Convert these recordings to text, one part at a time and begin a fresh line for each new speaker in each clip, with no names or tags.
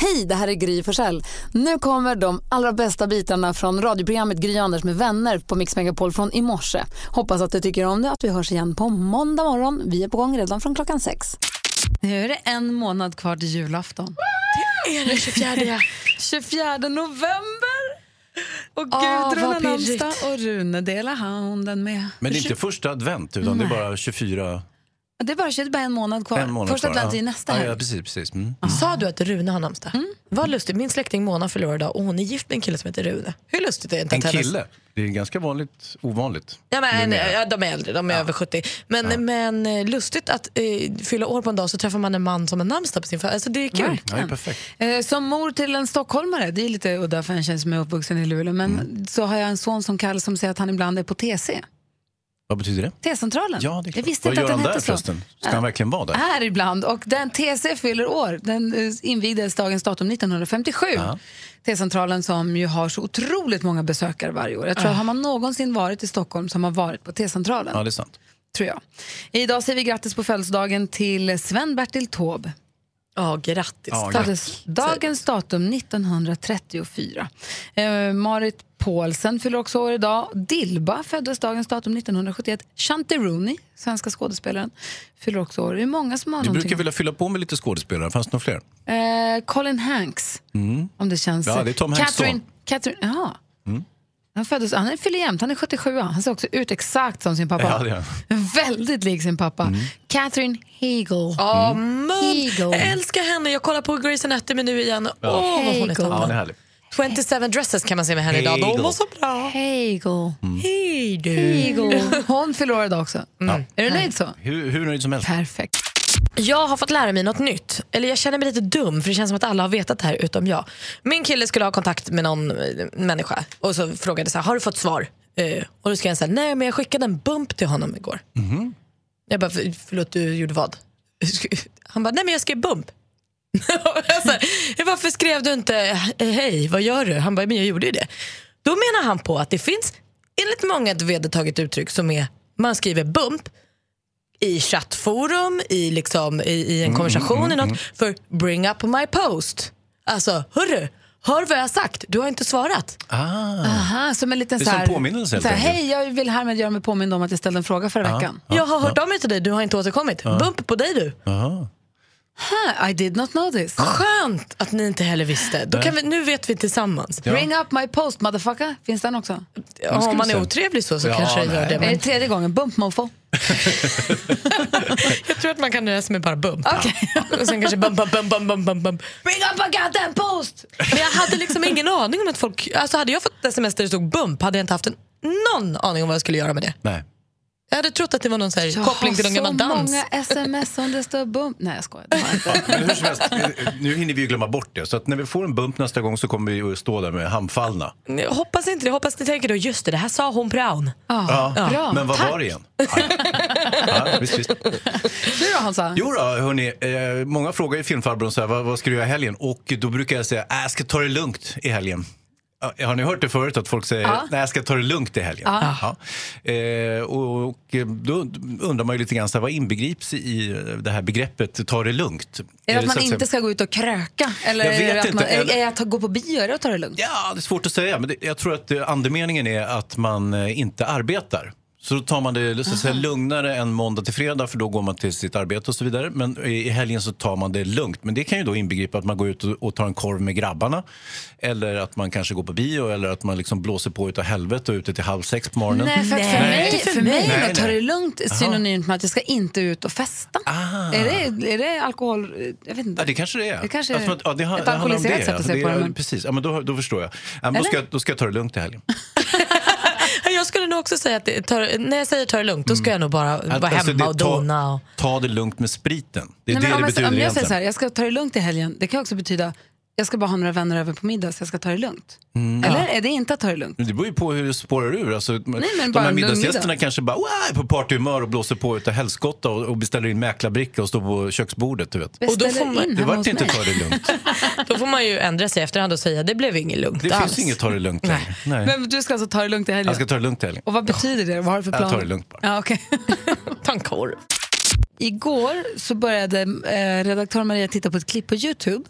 Hej, det här är Gry Forssell. Nu kommer de allra bästa bitarna från radioprogrammet Gry Anders med vänner på Mix Megapol från i morse. Hoppas att du tycker om det att vi hörs igen på måndag morgon. Vi är på gång redan från klockan sex. Nu är det en månad kvar till julafton.
Det är den 24.
24 november! Och
Åh,
Gudrun
vad
har namnsdag och Rune delar handen med.
Men det är inte första advent, utan det är bara 24...
Det är bara, det är bara en månad kvar.
En månad
Första advent är nästa helg.
ja, precis. precis. Mm.
Sa du att Rune har namnsdag? Vad lustigt. Min släkting Mona förlorar idag och hon är gift med en kille som heter Rune. Hur lustigt är det inte
En
att hennes-
kille. Det är ganska vanligt, ovanligt.
Ja, men,
Numera.
ja, de är äldre, de är över 70. Men, men eh, lustigt att eh, fylla år på en dag så träffar man en man som har namnsdag på sin födelsedag. Alltså, det är kul.
Ja, det är perfekt.
Eh, Som mor till en stockholmare, det är lite udda för en tjej som är uppvuxen i Luleå, men
Mm.
så har jag en son som Kalle som säger att han ibland är på TC.
Vad betyder det?
T-centralen.
Ja, det är
jag visste
Vad
inte att
gör
den
han
hette
där
så.
förresten? Ska han verkligen vara där?
Här ibland. Och den TC fyller år. Den eh, invigdes dagens datum 1957.
Ja.
T-centralen som ju har så otroligt många besökare varje år. Jag tror att har man någonsin varit i Stockholm som har varit på T-centralen.
Ja, det är sant.
tror jag. Idag säger vi grattis på födelsedagen till Sven-Bertil Taube.
Ja, grattis.
Ja,
Tack.
Föddes dagens datum 1934. Eh, Marit Paulsen fyller också år idag. Dilba föddes dagens datum 1971. Shanti Rooney, svenska skådespelaren, fyller också år. Det är många som har
Du brukar vilja fylla på med lite skådespelare. Fanns det några fler?
Eh, Colin Hanks, om det känns...
Ja, det är Tom Hanks
Catherine. Catherine, jaha. Han, föddes, han är fyller jämnt, han är 77. Han ser också ut exakt som sin pappa.
Ja,
Väldigt lik sin pappa. Catherine Hegel.
Ja, mun.
Hegel.
Jag älskar henne. Jag kollar på Grey's Anatomy nu igen. Åh, vad hon är
Hegel.
toppen.
Ja, det är härligt.
27 dresses kan man se med henne idag. De
Hegel.
var så bra.
Hegel.
Hej du.
Hegel. Hon fyller år idag också. Är du nöjd så?
Hur, hur nöjd som helst.
Perfekt.
Jag har fått lära mig något nytt. Eller jag känner mig lite dum för det känns som att alla har vetat det här utom jag. Min kille skulle ha kontakt med någon eh, människa och så frågade så här, har du fått svar? Eh, och då skrev han så här, nej men jag skickade en bump till honom igår. Jag bara, "För- förlåt du gjorde vad? Han bara, nej men jag skrev bump. jag så här, Varför skrev du inte "Eh, hej, vad gör du? Han bara, men jag gjorde ju det. Då menar han på att det finns enligt många ett vedertaget uttryck som är man skriver bump i chattforum, i, liksom, i, i en konversation i något för bring up my post. Alltså, hörru, hör vad jag har sagt, du har inte svarat.
Ah.
Aha, som en liten
Det är
så
som påminnelse helt
så här. Hej, jag vill härmed göra mig påmind om att jag ställde en fråga förra veckan.
jag har hört av mig till dig, du har inte återkommit. Bump på dig du.
Aha.
Huh, I did not know this.
Skönt att ni inte heller visste. Då kan vi, nu vet vi tillsammans.
Ja.
Bring up my post, motherfucker. Finns den också?
Ja, om man är otrevlig så, så
Ja,
kanske jag gör det.
Är det
Men
tredje gången? Bump mofo.
jag tror att man kan nöja sig med bara bump.
Okej.
Och sen kanske bump, bump, bump, bump, bump, bump.
Bring up a goddamn post!
Men jag hade liksom ingen aning om att folk... Alltså hade jag fått sms där det stod bump hade jag inte haft en, någon aning om vad jag skulle göra med det.
Nej.
Jag hade trott att det var någon så här, koppling till någon
har
gammal
så
dans.
många sms som det står bump. Nej, jag skojar. Det jag inte.
Men hur som helst, nu hinner vi ju glömma bort det. Så att när vi får en bump nästa gång så kommer vi att stå där med handfallna.
Jag hoppas inte det. Jag hoppas ni tänker då, just det, det här sa hon Brown.
Ja, Bra.
Men vad
Tack.
var det igen? Ja. Ja, visst, visst.
Du då, Hansa?
Jo då, hörni, eh, många frågar ju filmfarbrorn så här, vad, vad ska du göra i helgen? Och då brukar jag säga, äh, jag ska ta det lugnt i helgen. Ja, Har ni hört det förut att folk säger
Ja.
nej jag ska ta det lugnt i helgen? Ja. Eh, och, och då undrar man ju lite grann så här, vad inbegrips i det här begreppet ta det lugnt?
Är det att man
så
inte ska gå ut och kröka? Eller
Jag
är det
vet
att
inte,
man,
eller-
är att gå på bio och ta det lugnt?
Ja, det är svårt att säga. Men det, jag tror att eh, andemeningen är att man eh, inte arbetar. Så då tar man det så att säga, lugnare än måndag till fredag för då går man till sitt arbete och så vidare. Men i helgen så tar man det lugnt. Men det kan ju då inbegripa att man går ut och, tar en korv med grabbarna. Eller att man kanske går på bio eller att man liksom blåser på utav helvete och är ute till halv sex på morgonen.
Nej, för, att för
Nej.
mig,
för
mig ta
Nej,
det lugnt synonymt med att jag ska inte ut och festa.
Ah.
Är, det, är det alkohol? Jag vet inte.
Ja, det kanske det är.
Det kanske
Alltså, ja, det har-
ett alkoholiserat
det.
sätt att se på det. Men...
Precis, ja, men då, då förstår jag. Ja, men då, ska, jag- då ska jag ta det lugnt i helgen.
Jag skulle nog också säga att det tar, när jag säger ta det lugnt, då ska jag nog bara vara
Alltså,
hemma
det-
och dona. Och...
Ta, ta det lugnt med spriten. Det är
Nej,
det
men om,
det betyder
om jag säger så här, jag ska ta det lugnt i helgen, det kan också betyda jag ska bara ha några vänner över på middag så jag ska ta det lugnt.
Mm.
Eller är det inte att ta det lugnt?
Det beror ju på hur det spårar ur. Alltså,
men
de här middagsgästerna
middag.
kanske bara är på partyhumör och blåser på utav helskotta och, och beställer in mäklarbricka och står på köksbordet. Du vet.
Och då får man-
in
Det vart inte
mig.
ta det lugnt.
Då får man ju ändra sig efterhand och säga det blev inget lugnt
Det
alls.
finns inget ta det lugnt längre. Nej.
Men du ska alltså ta det lugnt i helgen?
Jag ska ta det lugnt i helgen.
Och vad betyder det? Vad har du för
Jag
planer?
tar det lugnt bara.
Ja, okay.
Ta en korv.
Igår så började eh, redaktör Maria titta på ett klipp på Youtube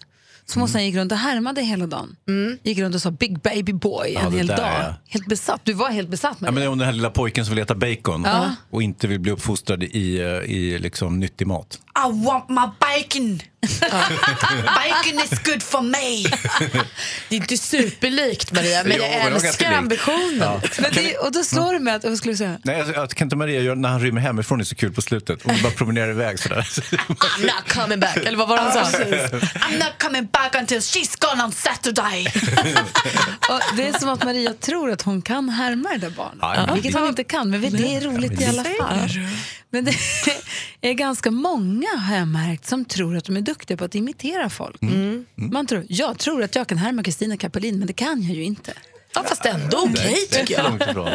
som hon sen gick runt och härmade hela dagen. Gick runt och sa Big Baby Boy en
det
hel
där,
dag.
ja.
Helt besatt. Du var helt besatt med
Ja,
det.
men om den här lilla pojken som vill äta bacon och inte vill bli uppfostrad i, eh, i liksom nyttig mat.
I want my bacon. bacon is good for me.
Det är inte superlikt Maria, men jag
men
älskar ambitionen.
Men det, och då slår det mig att, vad skulle du säga?
Nej, jag, jag kan inte Maria göra när han rymmer hemifrån är så kul på slutet. Hon bara promenerar iväg sådär.
I'm not coming back. Eller vad var det han sa?
I'm not coming back until she's gone on Saturday.
Och det är som att Maria tror att hon kan härma det där barnet.
Ja, ja.
Vilket hon inte kan, men det är roligt i alla fall. Men det är ganska många har jag märkt som tror att de är duktiga på att imitera folk.
Mm.
Man tror, jag tror att jag kan härma Kristina Kapelin, men det kan jag ju inte.
Ja, fast ändå okej
är
tycker
inte
jag.
långt ifrån.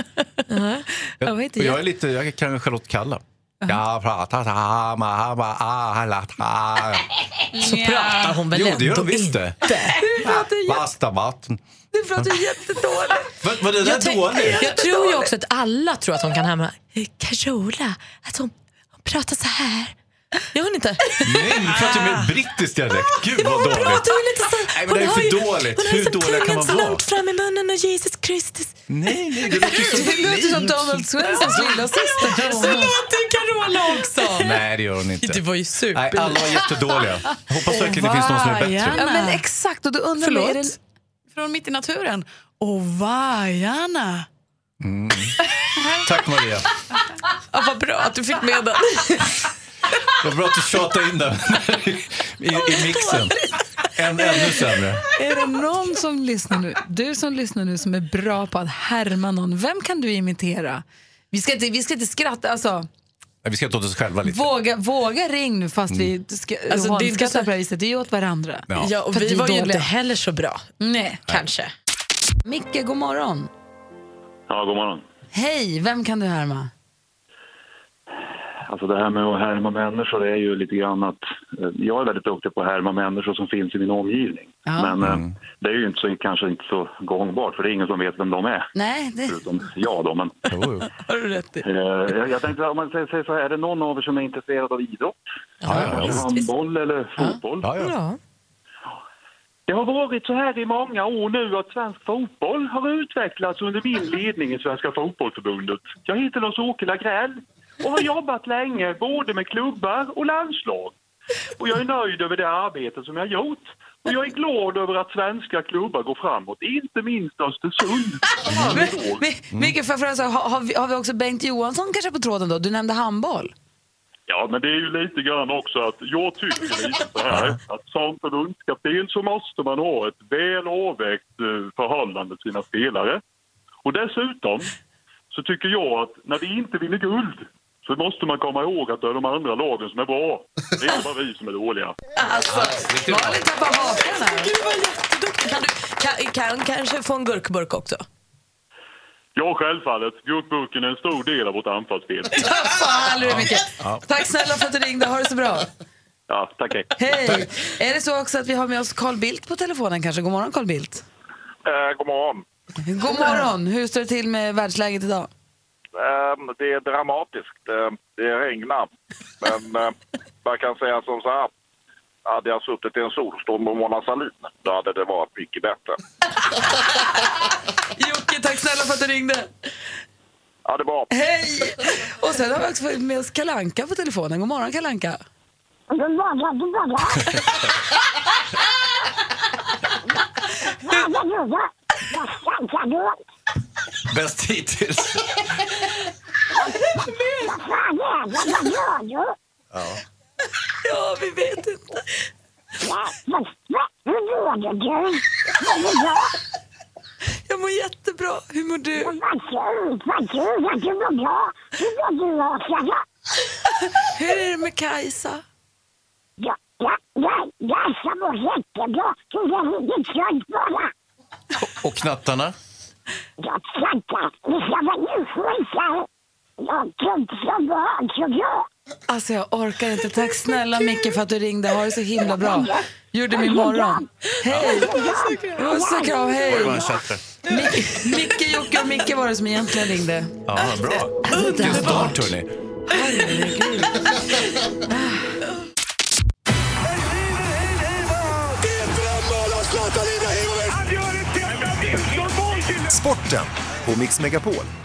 Jag
jag
jag-
är lite, jag kan Charlotte Kalla. Jag pratar tra.
Så pratar hon väl
Jo,
ändå
hon
inte.
det. Basta vatten.
Du pratar jättedåligt.
Var, var det där
Jag,
dåligt?
jag tror ju också att alla tror att hon kan Eh, Carola, att hon, hon pratar så här. Gör hon inte?
Nej, nu pratar du med brittisk dialekt. Gud vad
Hon
dåligt.
pratar ju lite så.
Nej, men det är för
ju-
dåligt.
Hon har ju
Hur
så tungan
man
så långt fram i munnen och Jesus Kristus.
Nej, nej, det låter ju som...
Det låter som Donald Swensons lilla syster.
Så låter Carola också.
Nej, det gör hon inte.
Det var ju super.
Nej, alla var jättedåliga. Jag hoppas verkligen det finns någon som är bättre.
Ja, men exakt, och då undrar
Förlåt?
det,
Från mitt i naturen. Och vargarna.
Tack Maria.
Ja, vad bra att du fick med den.
Vad bra att du tjatade in den i, i mixen. En, ännu sämre.
är det någon som lyssnar nu, du som lyssnar nu som är bra på att härma någon, vem kan du imitera? Vi ska inte, vi ska inte skratta, alltså
Nej, Vi ska ta åt oss själva lite.
våga, våga ring nu fast vi ska,
Alltså,
alltså,
det är inte så-
på det här viset, det är ju åt varandra.
Ja.
Ja, och vi var ju inte heller så bra.
Nej.
Kanske.
Micke, god morgon.
Ja, god morgon.
Hej, vem kan du härma?
Alltså det här med att härma människor det är ju lite grann att eh, jag är väldigt duktig på att härma människor som finns i min omgivning.
Ja.
Men eh, det är ju inte så, kanske inte så gångbart för det är ingen som vet vem de är.
Nej, det
Förutom jag då. Men,
har du rätt i.
eh, jag, jag tänkte om man säger, säger så här, är det någon av er som är intresserad av idrott?
Ja, ja, visst.
handboll eller fotboll?
Ja, ja.
Ja.
Det har varit så här i många år nu att svensk fotboll har utvecklats under min ledning i Svenska fotbollförbundet. Jag heter Lars-Åke Lagrell och har jobbat länge både med klubbar och landslag. Och jag är nöjd över det arbete som jag har gjort. Och jag är glad över att svenska klubbar går framåt, inte minst Östersund.
Micke, får jag har, har, vi, har vi också Bengt Johansson kanske på tråden då? Du nämnde handboll.
Ja, men det är ju lite grann också att jag tycker lite så här att som förbundskapten så måste man ha ett väl avvägt eh, förhållande till sina spelare. Och dessutom så tycker jag att när vi inte vinner guld så måste man komma ihåg att det är de andra lagen som är bra. Det är inte bara vi som är dåliga.
Malin tappar hakan här.
Du var jätteduktig. Kan du kan, kan, kanske få en gurkburk också?
Ja, självfallet. Gurkburken är en stor del av vårt anfallsspel.
Fan, du Micke. Tack snälla för att du ringde. Ha det så bra.
Ja, tack. hej.
Hej! Är det så också att vi har med oss Carl Bildt på telefonen kanske? God morgon Carl Bildt.
Eh, god morgon.
God morgon! Hur står det till med världsläget idag?
Eh, det är dramatiskt. Eh, det regnar. Men eh, man kan säga som så här. Hade jag suttit i en solstorm med Mona Sahlin, då hade det varit mycket bättre.
Jocke, tack snälla för att du ringde.
Ja, det var.
Hej! Och sen har vi också med oss Kalanka på telefonen. God morgon Kalanka.
God morgon, god morgon. Vad gör du?
Bäst hittills.
Är du?
Ja, vi vet inte.
Ja, Hur mår du? du? Mår du bra?
Jag mår jättebra. Hur mår du?
Vad kul, vad kul att du mår bra. Hur mår du, Åsa?
Hur är det med Kajsa?
Ja, ja, ja, ska vara jättebra, för det ligger trött bara.
Och knattarna?
Jag tackar. Det ska vara djurskjutsare. Jag tyckte så bra, så bra.
Alltså jag orkar inte. Tack snälla Micke för att du ringde. Ha det så himla bra. Gjorde min morgon. Hej! Puss och kram, hej! Mic- Micke, Jocke och Micke var det som egentligen ringde.
Ja, bra.
Alltså,
Vilken start,
Sporten på Mix Megapol.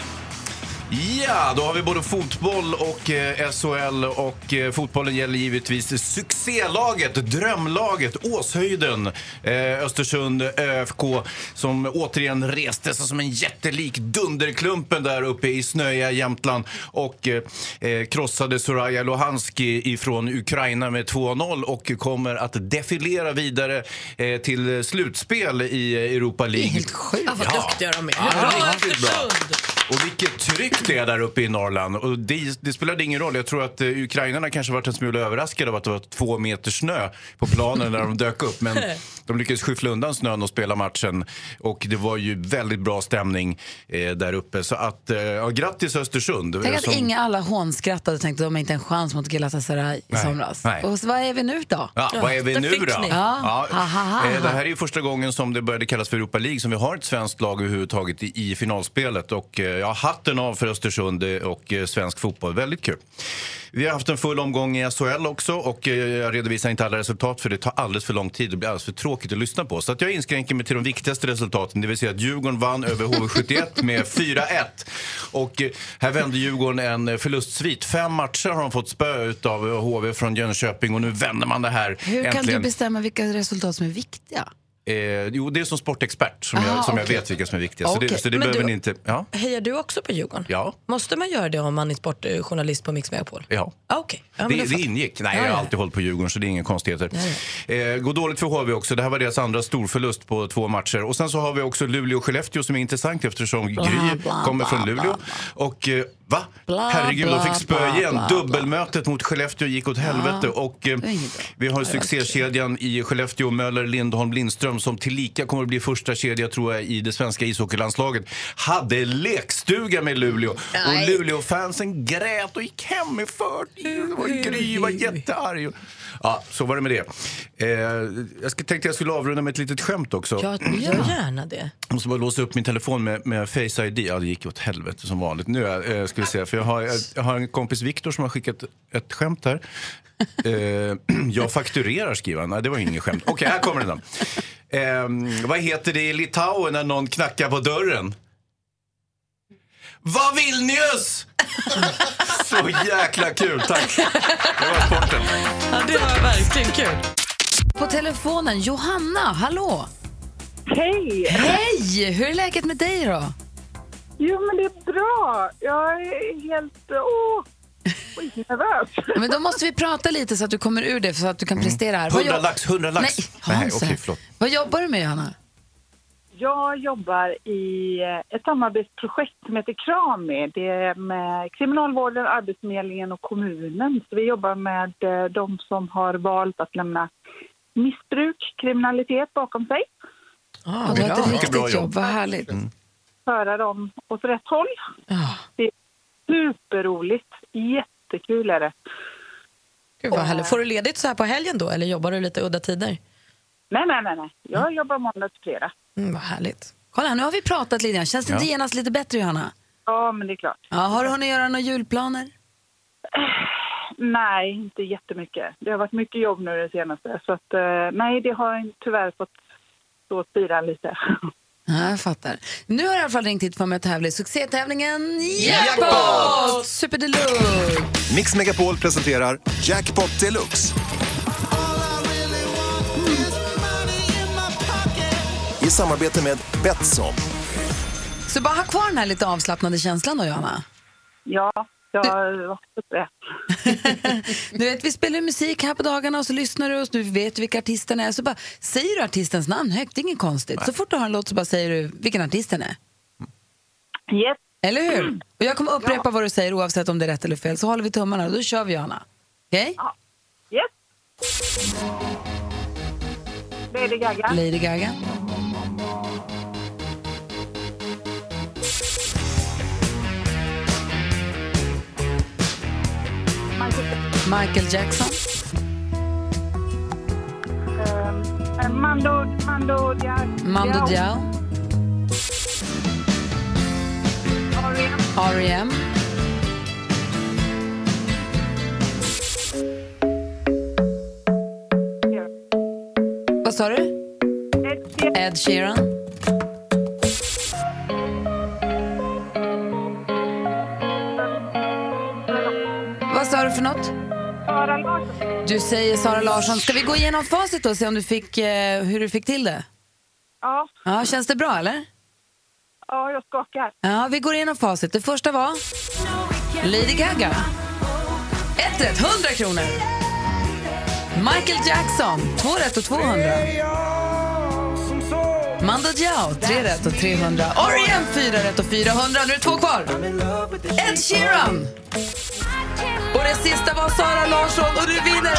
Ja, då har vi både fotboll och eh, SHL och eh, fotbollen gäller givetvis succélaget, drömlaget, Åshöjden, eh, Östersund ÖFK som återigen reste sig som en jättelik dunderklumpen där uppe i snöiga Jämtland och eh, eh, krossade Soraya Luhanski ifrån Ukraina med 2-0 och kommer att defilera vidare eh, till slutspel i Europa League.
Helt sjukt.
Ja, vad duktiga de är.
Ja, riktigt bra. Och vilket tryck det är där uppe i Norrland. Och det, det spelade ingen roll. Jag tror att eh, ukrainarna kanske varit en smula överraskade av att det var två meter snö på planen när de dök upp. Men de lyckades skyffla undan snön och spela matchen. Och det var ju väldigt bra stämning eh, där uppe. Så att, eh, ja, grattis Östersund.
Tänk att
Som-
inga alla hånskrattade och tänkte att de har inte en chans mot Galatasaray i
Nej,
somras.
nej.
Och så, vad är vi nu då?
Ja, vad är vi nu då?
ni.
Ja. Ha, ha, ha,
eh, Det här är ju första gången som det började kallas för Europa League som vi har ett svenskt lag överhuvudtaget i, i finalspelet. Och eh, ja, hatten av för Östersund eh, och eh, svensk fotboll. Väldigt kul. Vi har haft en full omgång i SHL också och eh, jag redovisar inte alla resultat för det tar alldeles för lång tid och blir alldeles för tråkigt att lyssna på. Så att jag inskränker mig till de viktigaste resultaten, det vill säga att Djurgården vann över HV71 med 4-1. Och eh, här vände Djurgården en eh, förlustsvit. Fem matcher har de fått spö av HV från Jönköping och nu vänder man det här
Hur kan
äntligen.
du bestämma vilka resultat som är viktiga?
Eh, jo, det är som sportexpert som,
Ah,
jag, som
okej.
jag vet vilka som är viktiga. Så
Okej.
det, så det behöver
du-
ni inte... Ja.
Hejar du också på Djurgården?
Ja.
Måste man göra det om man är sportjournalist på Mix Megapol?
ja.
Ah, Okej. Ja,
det, det ingick. Nej,
Ja,
jag har alltid hållit på Djurgården så det är inga konstigheter. Eh, går dåligt för HV också. Det här var deras andra storförlust på två matcher. Och sen så har vi också Luleå och Skellefteå som är intressant eftersom Gry
bla,
kommer
bla,
från
bla,
Luleå. Och eh, va?
Bla,
Herregud, de
bla,
fick spö igen.
bla.
Dubbelmötet mot Skellefteå gick åt helvete. Och eh,
det
vi har
Det var
succékedjan i Skellefteå, Möller, Lindholm, Lindström som tillika kommer att bli första kedja tror jag i det svenska ishockeylandslaget. Hade lekstuga med Luleå. Och
Nej.
Luleå-fansen grät och gick hem i förtid. Och Gry var jättearg. Ja, så var det med det. Eh, jag tänkte jag skulle avrunda med ett litet skämt också.
Jag gör gärna det.
Jag måste bara låsa upp min telefon med, med Face ID. Ja, det gick åt helvete som vanligt. Nu eh, ska vi se, för jag har, jag, har en kompis Viktor som har skickat ett skämt här. Eh, jag fakturerar skriver han. Nej, det var inget skämt. Okej, här kommer den då. Eh, vad heter det i Litauen när någon knackar på dörren? Vad vill ni oss? Så jäkla kul, tack. Det var sporten.
Ja, det var verkligen kul.
På telefonen, Johanna, hallå!
Hej!
Hej! Hur är läget med dig då?
Jo, men det är bra. Jag är helt... Åh! Skitnervös.
Men då måste vi prata lite så att du kommer ur det så att du kan prestera här. Vad
100
jobb-
lax, 100 lax.
Nej,
Nej,
Hans,
okej, förlåt.
Vad jobbar du med Johanna?
Jag jobbar i ett samarbetsprojekt som heter Krami. Det är med Kriminalvården, Arbetsförmedlingen och kommunen. Så vi jobbar med eh, de som har valt att lämna missbruk, kriminalitet bakom sig.
Ah, du har ett
Mycket bra
riktigt jobb, vad härligt.
Föra dem åt rätt håll.
Ah.
Det är superroligt. Jättekul är det.
Gud, vad härligt. Får du ledigt så här på helgen då eller jobbar du lite udda tider?
Nej, nej, nej. nej. Jag jobbar måndag till fredag.
Mm, vad härligt.
Kolla, nu har vi pratat lite grann. Känns det
Ja.
inte genast lite bättre Johanna?
Ja, men det är klart.
Ja, har du hunnit göra några julplaner?
Nej, inte jättemycket. Det har varit mycket jobb nu det senaste. Så att, eh, nej, det har tyvärr fått stå och spira lite.
Ja, jag fattar. Nu har jag i alla fall ringt hit för att tävla i succétävlingen Jackpot! Super Deluxe!
Mix Megapol presenterar Jackpot Deluxe. I samarbete med Betsson.
Så bara ha kvar den här lite avslappnade känslan då Johanna.
Ja, jag har det.
Du vet, vi spelar musik här på dagarna och så lyssnar du och du vet vilka artisten är. Så bara säger du artistens namn högt, det är inget konstigt. Så fort du har en låt så bara säger du vilken artisten är.
Yes.
Eller hur? Och jag kommer upprepa vad du säger oavsett om det är rätt eller fel. Så håller vi tummarna och då kör vi Johanna. Okej?
Yes. Lady Gaga.
Lady Gaga. Michael Jackson.
Um, Mando, Mando Diao.
Mando Diao.
R.E.M.
R.E.M. Vad sa du? Ed Sheeran. Något?
Sara Larsson.
Du säger Sara Larsson. Ska vi gå igenom facit och se om du fick, eh, hur du fick till det?
Ja,
Ja, känns det bra eller?
ja, jag skakar.
Ja, vi går igenom facit. Det första var Lady Gaga. Ett rätt, 100 kronor. Michael Jackson, två rätt och 200. Mando Diao, tre rätt och 300. R.E.M. fyra rätt och 400. Nu är det två kvar. Ed Sheeran. Och det sista var Sara Larsson och du vinner 100 000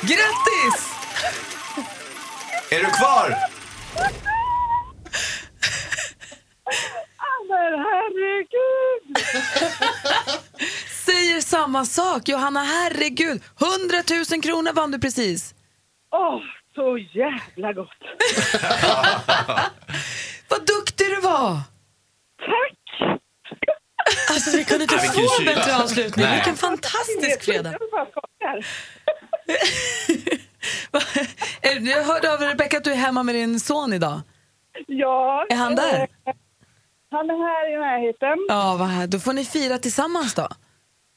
Grattis!
Är du kvar?
Men herregud!
Säger samma sak. Johanna, herregud. 100 000 kronor vann du precis.
Åh, så jävla gott.
Vad duktig du var!
Tack!
Alltså vi kunde inte få
tjej.
bättre avslutning.
Nej.
Vilken fantastisk fredag.
Jag.
Eh, Jag hörde av Rebecka att du är hemma med din son idag.
Ja.
Är han där?
eh, Han är här i närheten.
Ja, vad här. Då får ni fira tillsammans då.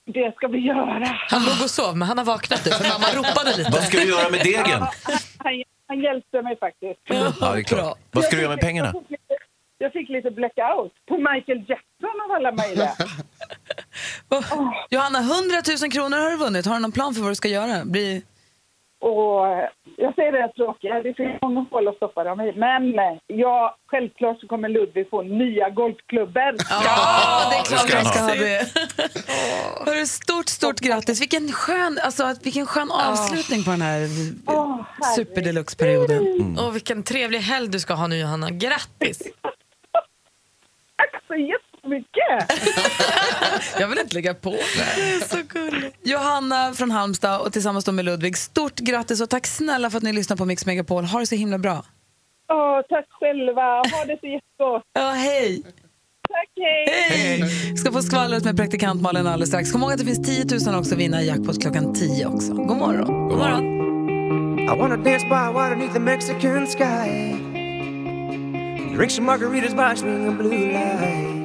Det ska vi göra.
Han låg och sov, men han har vaknat nu för mamma ropade lite.
Vad ska du göra med degen?
Han, han hjälpte mig faktiskt.
Ja, det är klart. Vad ska du göra med pengarna?
Jag fick lite- Jag fick lite blackout på Michael Jackson av alla möjliga.
Johanna, 100 000 kronor har du vunnit. Har du någon plan för vad du ska göra? Bli...
Och eh, jag säger det tråkiga, det finns många hål att stoppa dem i. Men eh, ja, självklart så kommer Ludvig få nya golfklubbor.
Ja, det är klart
han
ska
ha.
det. Hörru, stort, stort grattis. Vilken skön, alltså, vilken skön avslutning på den här
herregud.
superdeluxe-perioden.
Och vilken trevlig helg du ska ha nu Johanna. Grattis!
Tack så jättemycket!
Jag vill inte lägga på. så gulligt. Johanna från Halmstad och tillsammans med Ludvig. Stort grattis och tack snälla för att ni lyssnar på Mix Megapol. Ha det så himla bra.
Åh, tack själva, ha det så jättegott.
Ja, hej!
Tack, hej!
Hej! Ska få skvallret med praktikant Malin alldeles strax. Kom ihåg att det finns 10 000 också att vinna i jackpot klockan 10 också. God morgon.
God morgon.
I wanna dance by water beneath the Mexican sky. Drink some margaritas by swinging blue lights.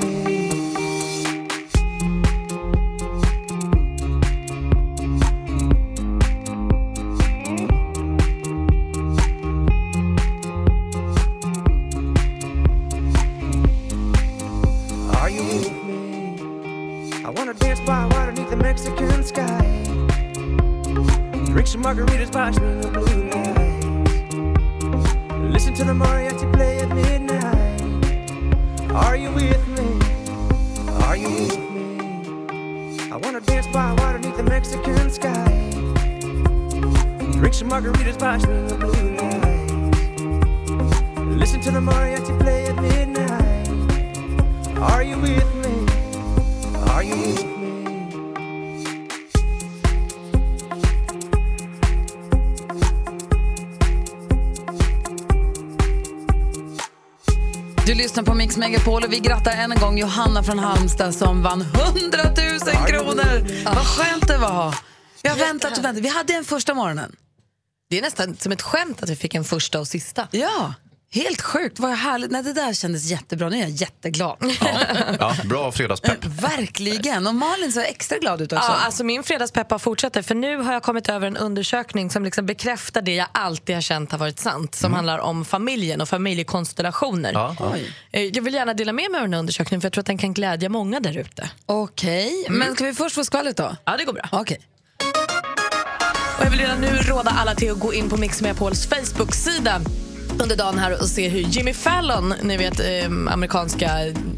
Megapol och vi grattar än en gång Johanna från Halmstad som vann 100 000 kronor. Vad skönt det var. Vi har väntat och väntat. Vi hade en första morgonen.
Det är nästan som ett skämt att vi fick en första och sista.
Ja, helt sjukt. Vad härligt. Nej, det där kändes jättebra. Nu är jag jätteglad.
Ja, bra fredagspepp.
Verkligen. Och Malin ser extra glad ut också.
Ja, alltså min fredagspeppa fortsätter för nu har jag kommit över en undersökning som liksom bekräftar det jag alltid har känt har varit sant som handlar om familjen och familjekonstellationer.
Ja, ja.
Eh, Jag vill gärna dela med mig av den här undersökningen för jag tror att den kan glädja många där ute.
Okej, men ska vi först få skvallret då?
Ja, det går bra.
Okej.
Och jag vill redan nu råda alla till att gå in på Mix Megapols Facebook-sida under dagen här och se hur Jimmy Fallon, ni vet eh, amerikanska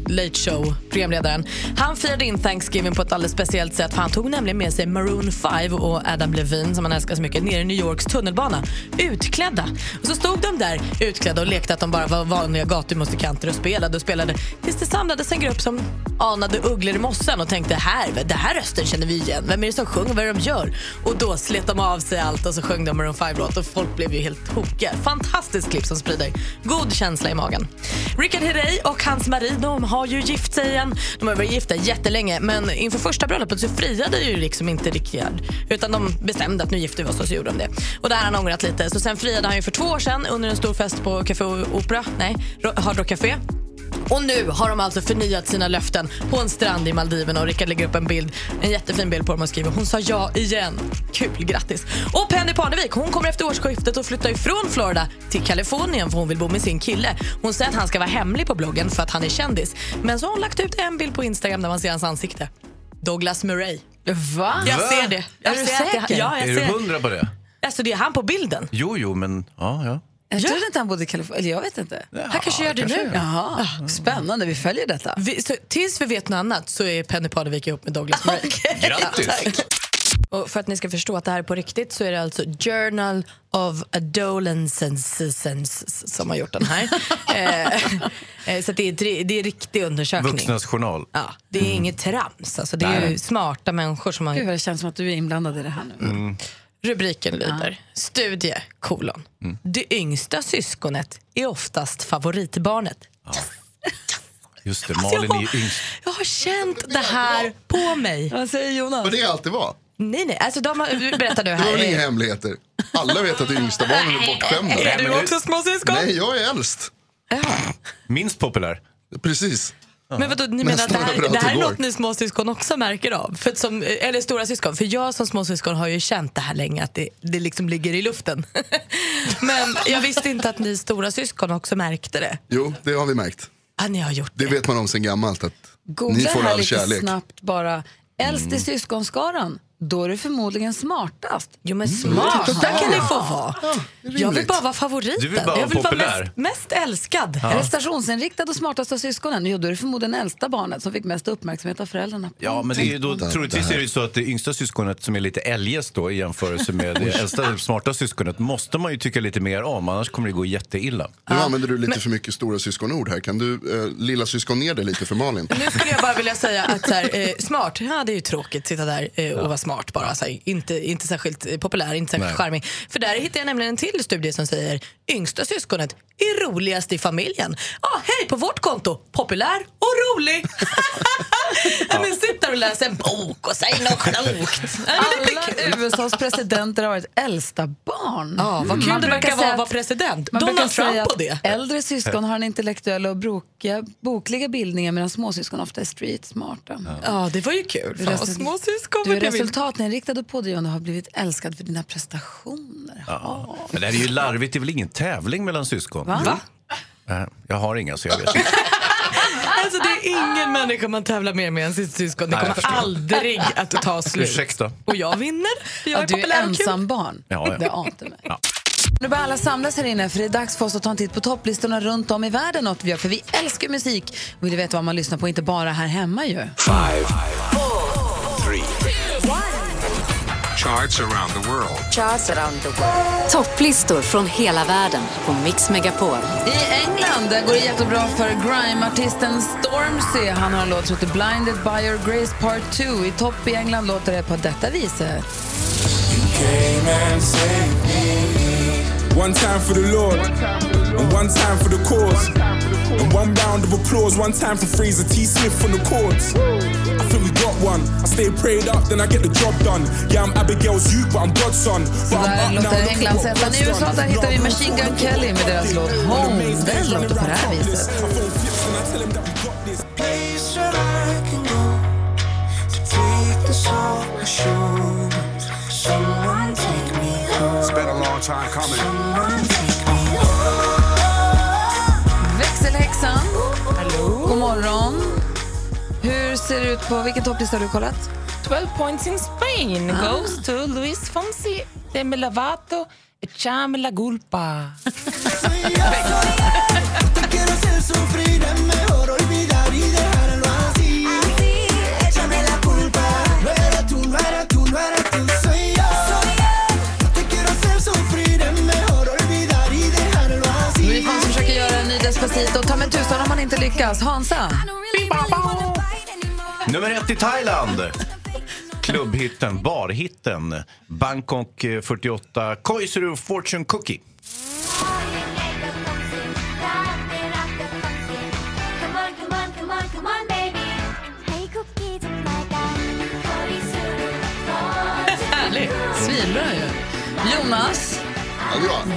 late show programledaren, han firade in Thanksgiving på ett alldeles speciellt sätt för han tog nämligen med sig Maroon 5 och Adam Levine som han älskar så mycket ner i New Yorks tunnelbana utklädda. Och så stod de där utklädda och lekte att de bara var vanliga gatumusikanter och spelade och spelade tills det samlades en grupp som anade ugglor i mossen och tänkte här, det här rösten känner vi igen. Vem är det som sjunger? Vad är det de gör? Och då slet de av sig allt och så sjöng de Maroon 5-låt och folk blev ju helt tokiga. Fantastiskt klipp som sprider god känsla i magen. Rickard Herrey och hans Marie de har ju gift sig igen. De har varit gifta jättelänge men inför första bröllopet så friade ju liksom inte Rickard utan de bestämde att nu gifter vi oss och så gjorde de det. Och där har han ångrat lite så sen friade han ju för två år sedan under en stor fest på Café Opera, nej, Hard Rock Café. Och nu har de alltså förnyat sina löften på en strand i Maldiverna och Rickard lägger upp en bild, en jättefin bild på dem och skriver hon sa ja igen. Kul, grattis. Och Penny Parnevik, hon kommer efter årsskiftet att flytta ifrån Florida till Kalifornien för hon vill bo med sin kille. Hon säger att han ska vara hemlig på bloggen för att han är kändis. Men så har hon lagt ut en bild på Instagram där man ser hans ansikte. Douglas Murray.
Va?
Jag ser det. Jag
Är du
ser det-
säker?
Ja, jag
Är
ser
du hundra på det?
Alltså det är han på bilden.
Jo, jo, men ja, ja.
Jag trodde inte han bodde i Kalifornien. Eller jag vet inte.
Han kanske gör det
kanske
nu.
Jaha, spännande. Vi följer detta.
Vi, så, tills vi vet något annat så är Penny Parnevik ihop med Douglas Murray.
Grattis!
Och för att ni ska förstå att det här är på riktigt så är det alltså Journal of Adolescence som har gjort den här. Eh, eh, så det, är, det är riktig undersökning.
Vuxnas journal.
Ja, det är inget trams. Alltså, det är smarta människor som har...
Gud det känns som att du är inblandad i det här nu.
Mm.
Rubriken lyder studie, kolon. Det yngsta syskonet är oftast favoritbarnet.
Just det, Malin är ju yngst.
Jag har känt det här på mig.
Vad säger Jonas?
Vad det alltid var.
Nej, nej. Alltså, de har, berätta du
Det var väl inga
här.
hemligheter. Alla vet att det yngsta barnen är bortskämda.
Är du också småsyskon?
Nej, jag är äldst.
Minst populär.
Precis.
Men vadå, ni menar att det här, det här är
det
något ni småsyskon också märker av? För som, eller stora syskon. För jag som småsyskon har ju känt det här länge, att det, det liksom ligger i luften. Men jag visste inte att ni stora syskon också märkte det.
Jo, det har vi märkt.
Ja, ni har gjort
Det vet man om sen gammalt. Att ni
Googla
får
här
all
lite
kärlek.
snabbt bara. Äldst i syskonskaran. Då är du förmodligen smartast.
Jo men smarta kan ni få vara. Jag vill bara vara favoriten.
Du vill bara
jag vill
vara
vara
populär.
mest, mest älskad.
Prestationsinriktad och smartast av syskonen. Jo, då är du förmodligen äldsta barnet som fick mest uppmärksamhet av föräldrarna.
Ja, men det är ju då,
Titta
troligtvis
där.
är det ju så att det yngsta syskonet som är lite eljest då i jämförelse med det äldsta smarta syskonet måste man ju tycka lite mer om, annars kommer det gå jätteilla.
Nu använder du lite för mycket stora syskonord här. Kan du eh, lilla syskon ner det lite för Malin?
Nu skulle jag bara vilja säga att så här, eh, smart, ja det är ju tråkigt att sitta där eh, och vara smart bara. Så här, inte, inte särskilt populär, inte särskilt
Nej.
charmig. För där hittar jag nämligen en till studie som säger yngsta syskonet är roligast i familjen. Ja, hej på vårt konto, populär och rolig. ja. Men sitt där och läs en bok och säg något klokt. Är.
Alla USAs presidenter har varit äldsta barn.
Ja, vad kul
Man
det
brukar
verkar
säga
vara att vara president.
Man brukar
Donald
säga
Trump på det.
äldre syskon har en intellektuell och brokiga, bokliga bildning medan småsyskon ofta är street smarta.
Ja, det var ju kul. Fan,
Resul-
småsyskon
Du är
vill.
Resultatinriktad och pådrivande och har blivit älskad för dina prestationer.
Ja. Men det här är ju larvigt, det är väl ingen tävling mellan syskon?
Va? Va?
Nej, Jag har inga så jag vet inte.
Alltså det är ingen människa man tävlar mer med än sitt syskon. Det kommer aldrig att ta slut.
Ursäkta.
Och jag vinner. Jag
Ja,
är
du är ensam barn.
Ja, ja.
Det ante mig.
Ja.
Nu börjar alla samlas här inne för det är dags för oss att ta en titt på topplistorna runt om i världen. Något vi gör, för vi älskar musik och vill veta vad man lyssnar på, inte bara här hemma ju.
three. Charts around the world.
Charts around the world. Topplistor från hela världen på Mix Megapol.
I England där går det jättebra för grime-artisten Stormzy. Han har en låt som heter Blinded by your grace part 2. I topp i England låter det på detta viset.
One time for the Lord, and one time for the cause. And one round of applause, one time for Fraser T. Smith on the chords. I think we got one. I stay prayed up, then I get the job done. Yeah, I'm Abigail's youth, but I'm God's son.
Så
But I'm
där
up now,
låter
look at
Englandsettan.
what
I USA
God's
där
done.
hittar vi Machine Gun Kelly med deras låt Home. Den låter på det här viset.
place that I can go to take this off my shoulders. Someone take me home.
It's been a long time coming.
Ser det ut på... Vilken topplista har du kollat?
12 points in Spain
Ah.
goes to Luis Fonsi de Melavato Echame la culpa.
Despacito. Ta mig tusan om man inte lyckas. Hansa?
Nummer ett i Thailand. Klubbhitten, barhitten. Bangkok eh, 48, Koisuru Fortune Cookie.
Härligt. Svinbra ju. Jonas,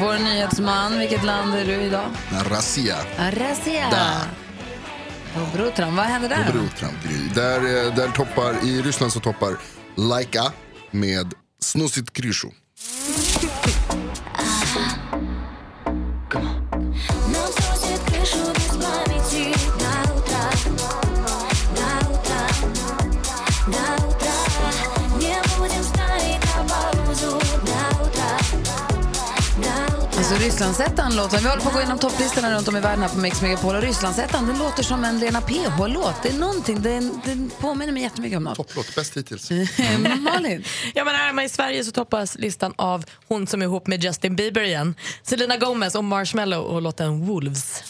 vår nyhetsman. Vilket land är du idag?
Razia.
Arasia.
Där.
Brotram. Vad händer där?
Brotram, Gry. Där, eh, där toppar, I Ryssland så toppar Laika med Snusit Kryshu.
Precis, och Rysslandsettan-låten. Vi håller på att gå igenom topplistorna runt om i världen här på Mix Megapol. Och Rysslandsettan, den låter som en Lena PH-låt. Det är någonting, den, den påminner mig jättemycket om något.
Topplåt, bäst hittills.
Malin?
ja, men här i Sverige så toppas listan av hon som är ihop med Justin Bieber igen. Selena Gomez och Marshmello och låten Wolves.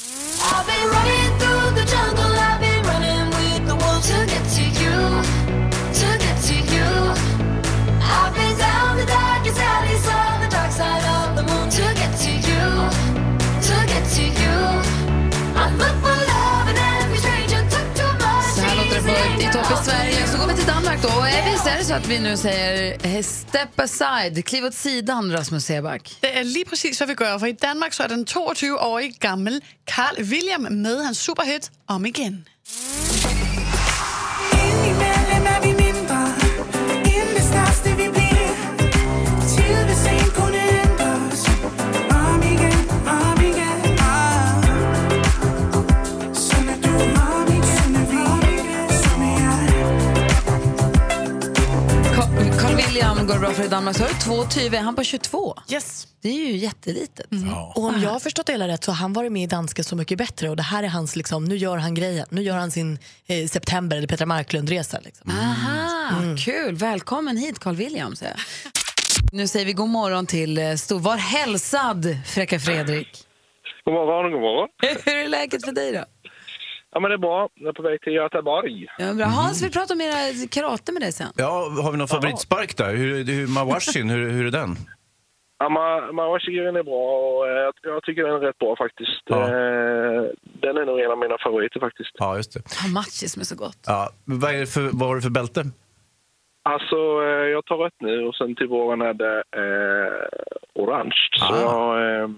Visst är det så att vi nu säger eh, step aside, kliv åt sidan Rasmus Seback?
Det är lige precis vad vi gör, för i Danmark så är den 22-årige gammel Carl William med hans superhit Om igen.
Går det bra för i Danmark. Så har du två tyver. Är han på 22?
Yes.
Det är ju jättelitet.
Och om jag har förstått det hela rätt så har han varit med i Danska Så mycket bättre och det här är hans, liksom, nu gör han grejen. Nu gör han sin eh, september eller Petra Marklund-resa. Liksom.
Aha, kul. Välkommen hit Carl William. Nu säger vi god morgon till eh, Stor. Var hälsad, fräcka Fredrik.
God morgon, god morgon.
Hur är läget för dig då?
Ja, men det är bra. Jag är på väg till Göteborg.
Ja, bra. Hans, vi pratar om era karate med dig sen.
Ja, har vi någon favoritspark där? Hur, hur, Mawashin, hur, hur är den?
Ja, Ma- Mawashigiren är bra och eh, jag tycker den är rätt bra faktiskt.
Ja.
Eh, Den är nog en av mina favoriter faktiskt.
Ja, just det.
Hamachi som är så gott.
Ja, vad, är det för, vad har du för bälte?
Alltså, eh, jag tar rött nu och sen till våren är det eh, orange. Så
Ah.
jag, eh,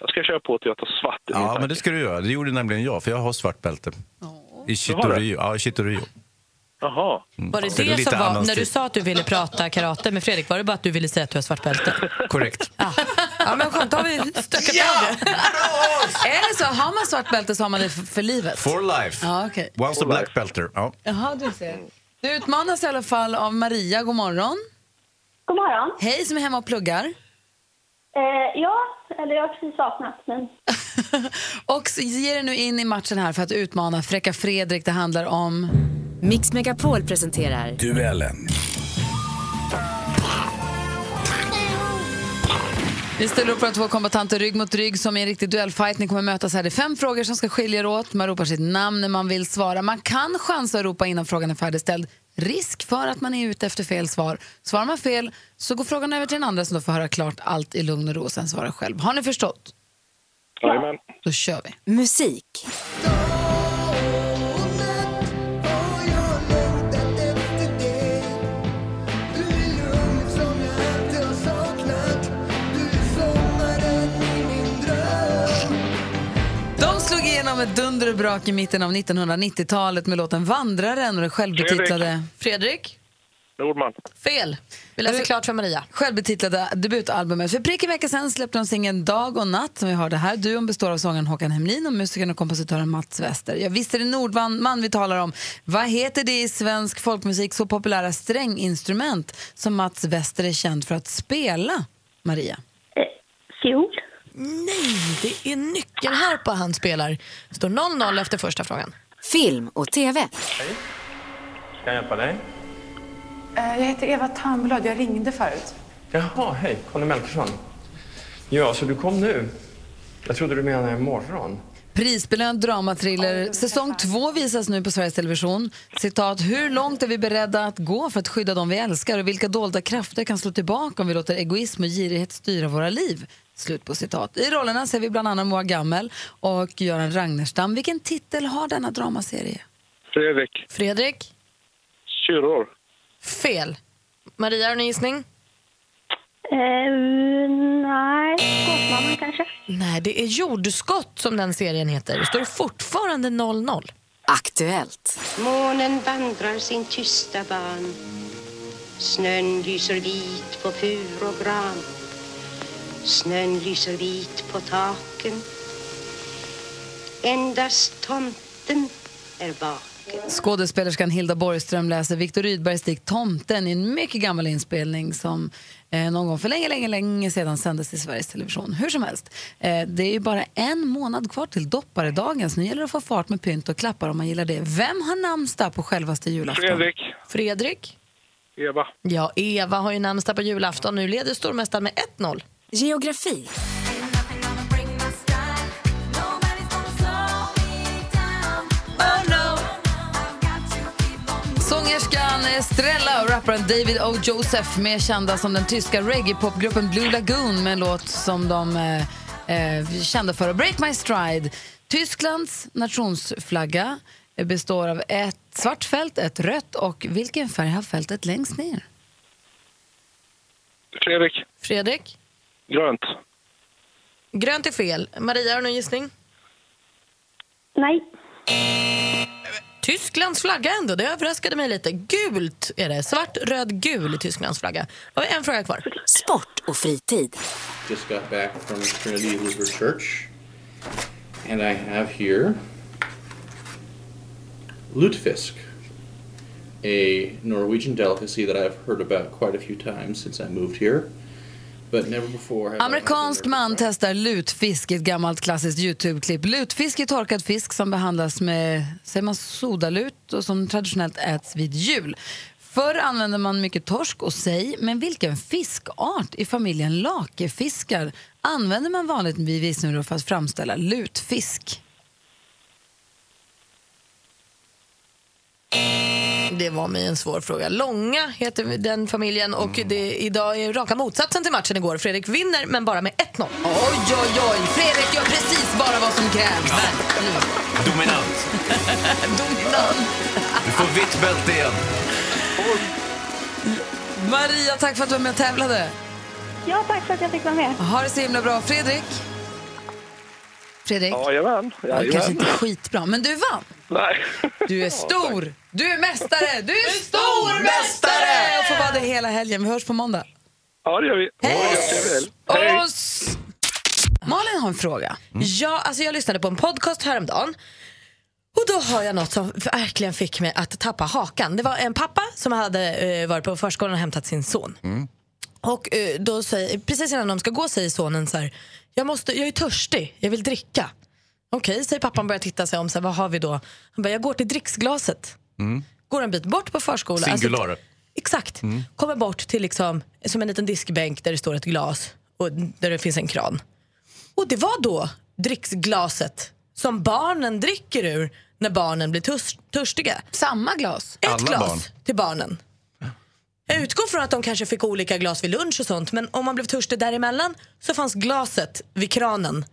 jag ska köra på tar svart. i
Ja,
tanke.
men det ska du göra. Det gjorde nämligen jag, för jag har svart bälte. I
var det?
Shitoryu. Ja, i.
Jaha.
Var det
det
det som var, när du sa att du ville prata karate med Fredrik, var det bara att du ville säga att du har svart bälte?
Korrekt.
Ja, men skönt, då har vi stökat av det.
Är det så? Har man svart bälte så har man det för, för livet?
For life.
Ja, okej.
Once a black belter. Ja.
Jaha, du ser. Du utmanas i alla fall av Maria. God morgon.
God morgon.
Hej, som är hemma och pluggar.
Eh, ja, eller jag har precis vaknat. Men...
Och så ger dig nu in i matchen här för att utmana Fräcka Fredrik. Det handlar om...
Mix Megapol presenterar
Duellen.
Vi ställer upp våra två kombatanter rygg mot rygg som i en riktig duellfight. Ni kommer mötas här. Det är fem frågor som ska skilja er åt. Man ropar sitt namn när man vill svara. Man kan chansa att ropa innan frågan är färdigställd. Risk för att man är ute efter fel svar. Svarar man fel så går frågan över till den andra som då får höra klart allt i lugn och ro och sen svara själv. Har ni förstått?
Jajamän.
Då kör vi.
musik.
Ett dunder och brak i mitten av 1990-talet med låten Vandraren och det självbetitlade... Fredrik?
Nordman.
Fel. Vi läser klart för Maria.
Självbetitlade debutalbumet. För prick en vecka sedan släppte de singeln Dag och natt som vi hörde här. Duon består av sångaren Håkan Hemlin och musikern och kompositören Mats Wester. Ja, visst är det Nordman vi talar om. Vad heter det i svensk folkmusik så populära stränginstrument som Mats Wester är känd för att spela, Maria?
Fiol.
Nej, det är nyckelharpa han spelar. Det står 0-0 efter första frågan.
Film och TV.
Ska jag hjälpa dig?
Eh, Jag heter Eva Törnblad. Jag ringde förut.
Jaha, hej. Conny Melkersson. Ja, så du kom nu? Jag trodde du menade imorgon.
Prisbelönt dramatriller. Säsong två visas nu på Sveriges Television. Citat, hur långt är vi beredda att gå för att skydda dem vi älskar och vilka dolda krafter kan slå tillbaka om vi låter egoism och girighet styra våra liv? Slut på citat. I rollerna ser vi bland annat Moa Gammel och Göran Ragnerstam. Vilken titel har denna dramaserie?
Fredrik.
Fredrik?
Kyrror.
Fel. Maria, har du en gissning?
Eh, nej, Gåsmamman kanske?
Nej, det är Jordskott som den serien heter. Det står fortfarande 0-0.
Aktuellt.
Månen vandrar sin tysta ban Snön lyser vit på fur och gran Snön lyser vit på taken Endast tomten är vaken
Skådespelerskan Hilda Borgström läser Viktor Rydbergs dikt Tomten i en mycket gammal inspelning som eh, någon gång för länge, länge, länge sedan sändes i Sveriges Television. Hur som helst, eh, det är ju bara en månad kvar till dopparedagen så nu gäller det att få fart med pynt och klappar om man gillar det. Vem har namnsdag på självaste julafton?
Fredrik.
Fredrik?
Eva.
Ja, Eva har ju namnsdag på julafton. Nu leder stormästaren med 1-0.
Geografi.
Sångerskan Estrella och rapparen David O. Joseph mer kända som den tyska reggae-popgruppen Blue Lagoon med en låt som de eh, eh, kända för Break My Stride. Tysklands nationsflagga består av ett svart fält, ett rött och vilken färg har fältet längst ner?
Fredrik.
Fredrik?
Grönt.
Grönt är fel. Maria, har du någon gissning?
Nej.
Tysklands flagga ändå, det överraskade mig lite. Gult är det. Svart, röd, gul är Tysklands flagga. Då har vi en fråga kvar.
Sport och fritid.
Just got back from Trinity Lutheran Church, and I have here lutefisk, a Norwegian delicacy that I've heard about quite a few times since I moved here,
Amerikansk man testar lutfisk i ett gammalt klassiskt Youtube-klipp. Lutfisk är torkad fisk som behandlas med säger man, sodalut och som traditionellt äts vid jul. Förr använde man mycket torsk och sej, men vilken fiskart i familjen lakefiskar använder man vanligtvis nu för att framställa lutfisk?
Det var mig en svår fråga. Långa heter den familjen och det, idag är raka motsatsen till matchen igår. Fredrik vinner, men bara med 1-0.
Oj, oj, oj! Fredrik gör precis bara vad som krävs.
Dominant.
Dominant.
Du får vitt bälte igen.
Maria, tack för att du var med och tävlade.
Ja, tack för att jag fick vara med.
Ha det så himla bra. Fredrik? Fredrik?
Jajamän.
Ja, kanske inte skitbra, men du vann.
Nej.
Du är stor! Du är mästare! Du är stormästare! Och får vara det hela helgen. Vi hörs på måndag.
Ja, det gör vi.
Hej!
Hej.
Malin har en fråga.
Ja, alltså jag lyssnade på en podcast häromdagen. Och då har jag något som verkligen fick mig att tappa hakan. Det var en pappa som hade eh, varit på förskolan och hämtat sin son. Och eh, då säger, precis innan de ska gå säger sonen så här, jag, måste, jag är törstig, jag vill dricka. Okej, säger pappan och börjar titta sig om, så här, vad har vi då? Han bara, jag går till dricksglaset. Går en bit bort på förskolan.
Singular.
exakt.
Mm.
Kommer bort till liksom, som en liten diskbänk där det står ett glas och där det finns en kran. Och det var då dricksglaset som barnen dricker ur när barnen blir törs- törstiga.
Samma glas?
Ett
Alla
glas
barn.
till barnen. Jag utgår från att de kanske fick olika glas vid lunch och sånt men om man blev törstig däremellan så fanns glaset vid kranen.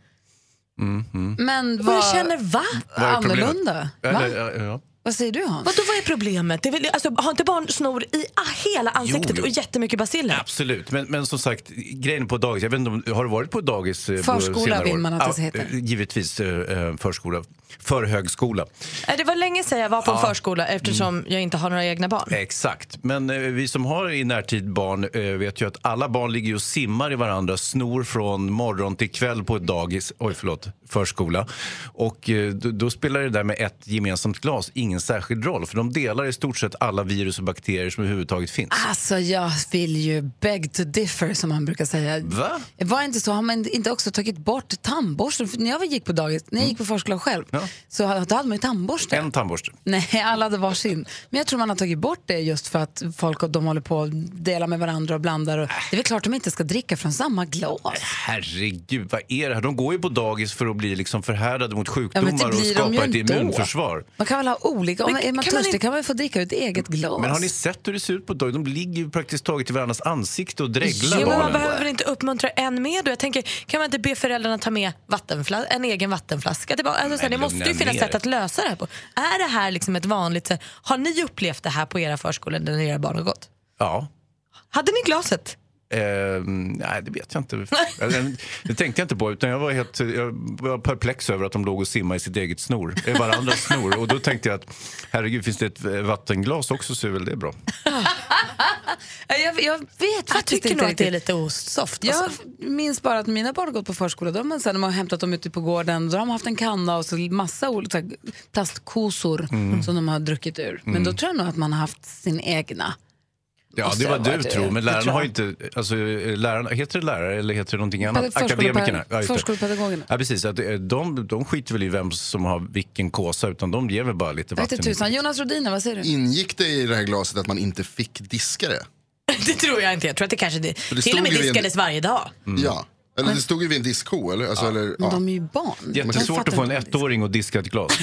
Mm, mm.
Men vad
jag känner va?
Vad är problemet?
annorlunda? Va?
Eller, ja, ja.
Vad säger du Hans?
Vadå vad är problemet? Det är väl, alltså, har inte barn snor i ah, hela ansiktet
Jo, jo.
och jättemycket basiller?
Absolut, men, men som sagt, grejen på dagis, jag vet inte om, har du varit på dagis? eh, på
Förskola
senare
vill man att det heter.
eh, Givetvis eh, förskola, för högskola.
Nej, Det var länge sedan jag var på en
Ja. Mm.
förskola eftersom jag inte har några egna barn.
Exakt, men eh, vi som har i närtid barn eh, vet ju att alla barn ligger och simmar i varandra, snor från morgon till kväll på ett dagis, oj förlåt, förskola. Och eh, då, då spelar det där med ett gemensamt glas ingen särskild roll, för de delar i stort sett alla virus och bakterier som överhuvudtaget finns.
Alltså jag vill ju beg to differ som man brukar säga.
Va?
Var inte så, har man inte också tagit bort tandborsten? För när jag gick på dagis, när jag gick på förskola själv, så då hade man ju tandborste.
En tandborste.
Nej, alla hade varsin. Men jag tror man har tagit bort det just för att folk och de håller på att dela med varandra och blandar. Och det är väl klart de inte ska dricka från samma glas.
Herregud, vad är det här? De går ju på dagis för att bli liksom förhärdade mot
Ja,
sjukdomar
det
och
ju
skapa ett immunförsvar.
Man kan väl ha olika, om
Men
är man
kan man
törstig
inte-
kan man väl få dricka ur ett eget glas.
Men har ni sett hur det ser ut på dagis? De ligger ju praktiskt taget i varandras ansikte och dreglar
Jo, men man behöver väl inte uppmuntra en med? Jag tänker, kan man inte be föräldrarna ta med en egen vattenflaska? till barn? Alltså, det måste ju finnas sätt att lösa det här på. Är det här liksom ett vanligt sätt? Har ni upplevt det här på era förskolor när era barn har gått?
Ja.
Hade ni glaset?
Ehm, nej, det vet jag inte. Eller, det tänkte jag inte på. Utan jag, var helt, jag var perplex över att de låg och simmade i sitt eget snor. I varandras snor. Och då tänkte jag att herregud, finns det ett eh, vattenglas också så är väl det bra.
Jag, jag vet
Jag
faktiskt
tycker
inte
nog att det är lite osoft.
Jag
Alltså.
minns bara att mina barn har gått på förskola. Då har man, sen, när man har hämtat dem ute på gården, då har de haft en kanna och så massa olika plastkosor
Mm.
som de har druckit ur. Men
Mm.
då tror jag nog att man har haft sin egna.
Ja, det var du tror. Men lärarna
tror
har ju inte... Alltså, eh, lärarna, heter det lärare eller heter det någonting annat? Akademikerna. det.
Förskolepedagogerna.
Ja, precis. Att, eh, de, de skiter väl i vem som har vilken kåsa, utan de ger väl bara lite vatten.
tusan. Jonas Rodiner, vad säger du?
Ingick det i det här glaset att man inte fick diska det?
Det tror jag inte. Jag tror att det kanske det,
det
till och med
vid en-
diskades varje dag.
Ja. Eller det stod ju vid en diskho, eller? Alltså, eller
Men
ja.
de är ju barn.
Jättesvårt att få en ettåring att diska ett glas.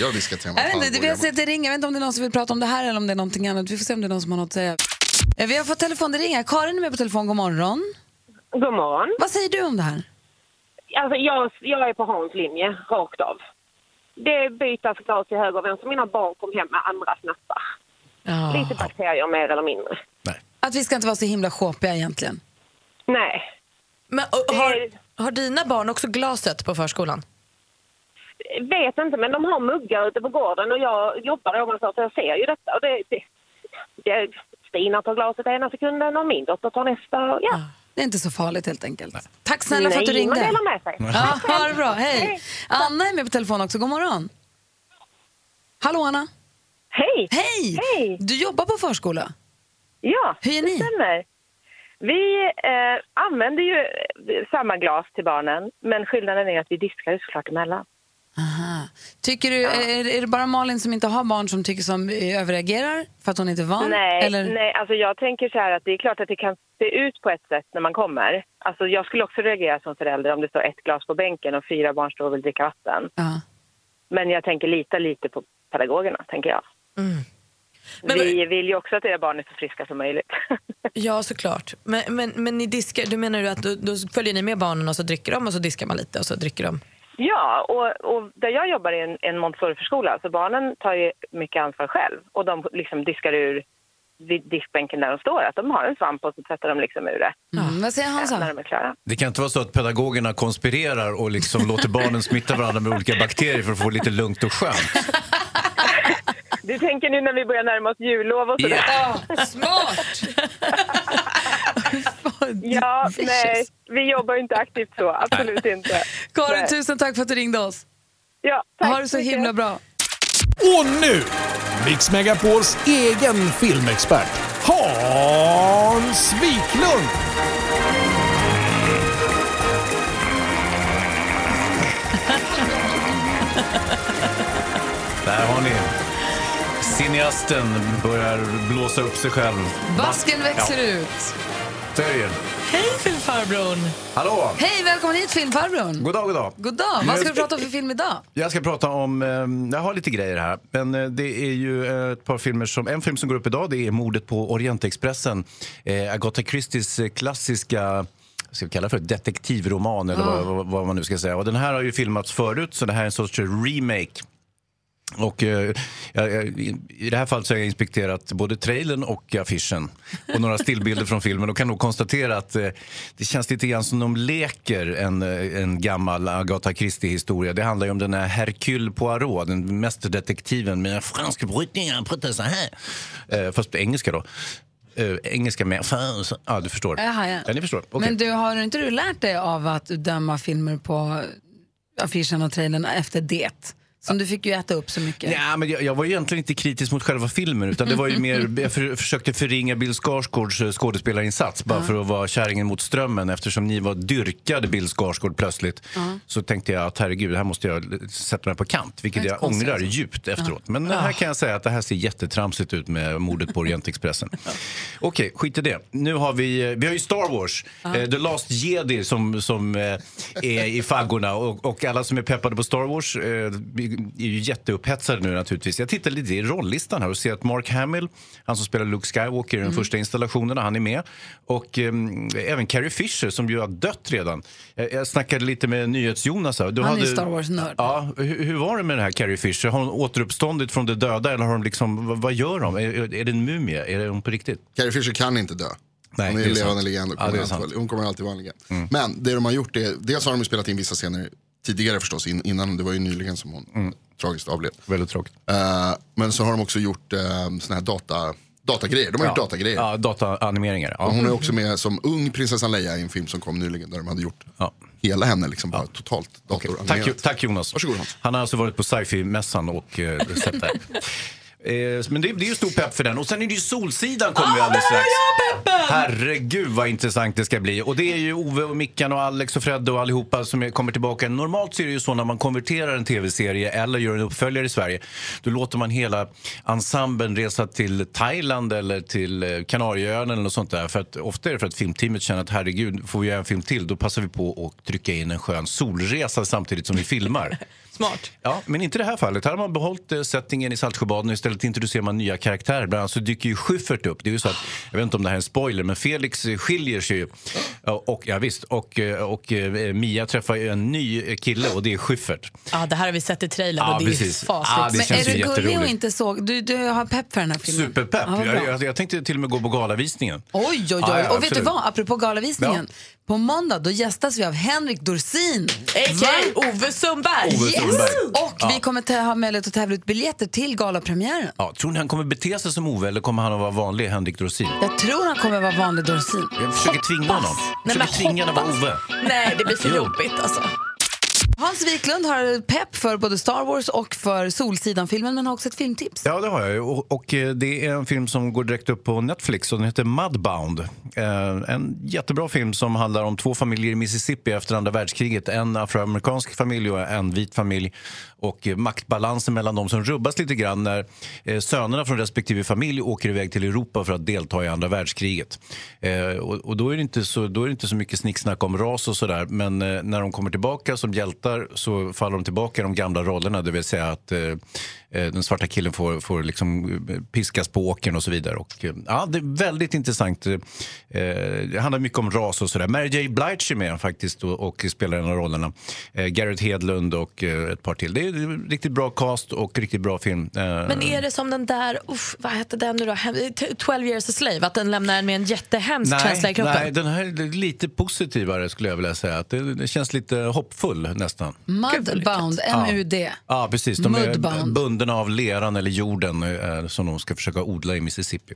Jag har diskat hemma.
Jag vet inte, vi har sett det ringa. Jag vet inte om det är någon som vill prata om det här eller om det är någonting annat. Vi får se om det är någon som har något att säga. Eh, Vi har fått telefon, det ringer. Karin är med på telefon. God morgon.
God morgon.
Vad säger du om det här?
Alltså jag, jag är på Hans linje, rakt av. Det bytas glas till höger och vänster. Mina barn kom hem med andra snappar. Lite bakterier mer eller mindre.
Att vi ska inte vara så himla sjåpiga egentligen.
Nej.
Men, och, har, har dina barn också glaset på förskolan?
Vet inte, men de har muggar ute på gården och jag jobbar ovanför så jag ser ju detta. Och det, det, det, Stina tar glaset ena sekunden och min dotter tar nästa. och Ja.
Det är inte så farligt helt enkelt. Tack snälla för att du
Nej,
ringde.
man delar med sig.
Ja, ha det bra. Hej. Anna är med på telefon också. God morgon. Hallå Anna.
Hej.
Hej.
Hej.
Du jobbar på förskola.
Ja,
Hur är
det
ni?
stämmer. Vi eh, använder ju eh, samma glas till barnen, men skillnaden är att vi diskar ju såklart emellan.
Aha. Tycker du, är, är det bara Malin som inte har barn som tycker som eh, överreagerar för att hon inte är van?
Nej,
Eller?
nej, alltså jag tänker så här att det är klart att det kan se ut på ett sätt när man kommer. Alltså jag skulle också reagera som förälder om det står ett glas på bänken och fyra barn står och vill dricka vatten.
Ja.
Men jag tänker lita lite på pedagogerna, tänker jag.
Mm. Men-
vi vill ju också att era barn är så friska som möjligt.
Ja, såklart. Men, men, men ni diskar, du menar du att då, då följer ni med barnen och så dricker de och så diskar man lite och så dricker de?
Ja, och, och där jag jobbar i en, en Montessori-förskola så barnen tar ju mycket ansvar själv och de liksom diskar ur vid diskbänken där de står. Att de har en svamp och så tvättar de liksom ur det.
Mm, vad säger Hansa?
När de är klara.
Det kan inte vara så att pedagogerna konspirerar och liksom låter barnen smitta varandra med olika bakterier för att få lite lugnt och skönt.
Du tänker nu när vi börjar närma oss jullov och sådär?
Ja, smart!
ja, nej, vi jobbar ju inte aktivt så. Absolut inte.
Karin,
Nej.
tusen tack för att du ringde oss.
Ja, tack
ha det så himla bra.
Och nu, Mix Megapols egen filmexpert, Hans Wiklund.
Där har ni Cineasten börjar blåsa upp sig själv.
Basken växer ut.
Är det ju.
Hej filmfarbrorn!
Hallå!
Hej, välkommen hit filmfarbrorn.
God dag, god dag.
God dag. Vad ska vi prata om för film idag?
Jag ska prata om, eh, jag har lite grejer här, men eh, det är ju eh, ett par filmer som, en film som går upp idag det är Mordet på Orientexpressen. Eh, Agatha Christies klassiska ska vi kalla det för detektivroman eller
Ja.
vad, vad, vad man nu ska säga. Och den här har ju filmats förut så det här är en sorts remake. Och eh, jag, i- det här fallet så har jag inspekterat både trailern och affischen och några stillbilder från filmen och kan nog konstatera att eh, det känns lite grann som de leker en, eh, en gammal Agatha Christie-historia. Det handlar ju om den här Hercule Poirot, den mästerdetektiven med fransk brytning, han pratar så här. Eh, fast på engelska då. Eh, engelska med... Ja, du förstår.
Jaha, ja.
Ja, ni förstår. Okej.
Men du, har inte du lärt dig av att döma filmer på affischen och trailern efter det? Som du fick ju äta upp så mycket.
Ja, men jag, jag var egentligen inte kritisk mot själva filmen utan det var ju mer, jag för, försökte förringa Bill Skarsgårds eh, skådespelarinsats bara för att vara kärringen mot strömmen eftersom ni var dyrkade Bill Skarsgård plötsligt så tänkte jag att herregud, här måste jag sätta mig på kant vilket jag ångrar
alltså.
djupt efteråt. Men här
Ah.
kan jag säga att det här ser jättetramsigt ut med mordet på Orientexpressen. Okej, skit i det. Nu har vi, eh, vi har ju Star Wars,
Ja.
eh, The Last Jedi som, som eh, är i faggorna och, och alla som är peppade på Star Wars eh, är ju jätteupphetsade nu naturligtvis. Jag tittar lite i rollistan här och ser att Mark Hamill, han som spelar Luke Skywalker i de
Mm.
första installationerna, han är med. Och eh, även Carrie Fisher som ju har dött redan. Jag, jag snackade lite med NyhetsJonas. här. Du
Han är
hade-
Star Wars-nörd.
Ja, hur, hur var det med den här Carrie Fisher? Har hon återuppståndit från de döda eller har de liksom, vad, vad gör de? Är, är det en mumie? Är hon på riktigt?
Carrie Fisher kan inte dö.
Nej,
hon är
är
levande legend och
Ja,
kommer
är
alltid, hon kommer alltid vara en legend. Men det de har gjort är, dels har de spelat in vissa scener tidigare förstås, in, innan, det var ju nyligen som hon tragiskt avled.
Väldigt tråkigt.
Eh, men så har de också gjort uh, såna här data, datagrejer, de har gjort
Ja.
datagrejer.
Ja, dataanimeringar. Ja.
Och hon är också med som ung prinsessan Leia i en film som kom nyligen där de hade gjort hela henne liksom bara totalt datoranimerat.
Tack, Jo- tack Jonas.
Varsågod Hans.
Han har alltså varit på sci-fi-mässan och eh, sett det men det, det är ju stor pepp för den. Och sen är det ju Solsidan kommer vi alldeles strax. Herregud vad intressant det ska bli. Och det är ju Ove och Mickan och Alex och Fred och allihopa som kommer tillbaka. Normalt så är det ju så när man konverterar en tv-serie eller gör en uppföljare i Sverige. Då låter man hela ensemblen resa till Thailand eller till eh, Kanarieöarna eller något sånt där. För att, ofta är det för att filmteamet känner att herregud, får vi göra en film till då passar vi på att trycka in en skön solresa samtidigt som vi filmar.
Smart.
Ja, men inte i det här fallet. Här har man behållit eh, settingen i Saltsjöbaden och istället introducerar man nya karaktärer. Bland annat så dyker ju Schyffert upp. Det är ju så att, jag vet inte om det här är en spoiler, men Felix eh, skiljer sig ju. Och, ja, visst, och, eh, och eh, Mia träffar ju en ny eh, kille och det är Schyffert.
Ja, det här har vi sett i trailern
Ja,
och det är
precis.
fasligt.
Ja, det
Men
känns
är
ju
du gullig och
jätteroligt.
inte såg? Du, du har pepp för den här filmen?
Superpepp.
Ja, bra.
jag, jag, jag tänkte till och med gå på galavisningen.
Oj, oj, oj.
Ja, ja,
och vet du
absolut.
vad? Apropå galavisningen. På måndag då gästas vi av Henrik Dorsin.
A.k.a. Ove Sundberg.
Ove
Yes.
Sundberg.
Och
Ja.
vi kommer ta, ha möjlighet att tävla ut biljetter till galapremiären.
Ja, tror ni han kommer bete sig som Ove eller kommer han att vara vanlig Henrik Dorsin?
Jag tror han kommer vara vanlig Dorsin.
Jag försöker tvinga honom.
Nej,
försöker tvinga honom att vara. Ove.
Nej, det blir för
Jo.
jobbigt alltså.
Hans Wiklund har pepp för både Star Wars och för Solsidan-filmen men har också ett filmtips.
Ja, det har jag. Och, och eh, det är en film som går direkt upp på Netflix och den heter Mudbound. Eh, en jättebra film som handlar om två familjer i Mississippi efter andra världskriget. En afroamerikansk familj och en vit familj. Och eh, maktbalansen mellan dem som rubbas lite grann när eh, sönerna från respektive familj åker iväg till Europa för att delta i andra världskriget. Eh, och, och då, är det inte så, då är det inte så mycket snicksnack om ras och sådär. Men eh, när de kommer tillbaka som hjältar så faller de tillbaka i de gamla rollerna. Det vill säga att eh, eh, den svarta killen får, får liksom eh, piskas på åkern och så vidare. Och, eh, ja, det är väldigt intressant. Eh, det handlar mycket om ras och sådär. Mary J. Blige är med faktiskt och, och spelar en av rollerna. Eh, Garrett Hedlund och ett par till. Det är en riktigt bra cast och riktigt bra film.
Men är det som den där, uff, vad hette den nu då? Hem- t- 12 years a slave, att den lämnar en med en jättehemsk känsla i kroppen?
nej, den här är lite positivare skulle jag vilja säga. Att det, det känns lite hoppfull nästan.
Mudbound, M-U-D.
Ja, precis. De är
Mudbound.
bundna av leran eller jorden eh, som de ska försöka odla i Mississippi.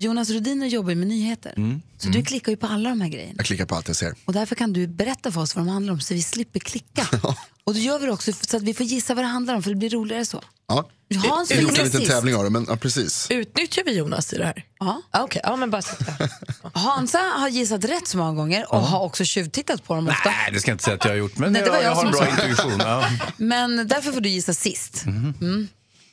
Jonas Rhodiner jobbar med nyheter.
Mm.
Så du klickar ju på alla de här grejerna.
Jag klickar på allt jag ser.
Och därför kan du berätta för oss vad de handlar om så vi slipper klicka. och då gör vi det också så att vi får gissa vad det handlar om för det blir roligare så.
Ja.
Hans
har gjort en liten tävling av det, men ja, precis.
Utnyttjar vi Jonas i det här?
Ja.
Ah, Okej, ja, men bara
Hansa har gissat rätt så många gånger och har också tjuvtittat på dem ofta.
Nej, det ska jag inte säga att jag har gjort, men
Nej, det var
jag,
jag
jag har en bra intuition. Ja.
Men därför får du gissa sist. Mm.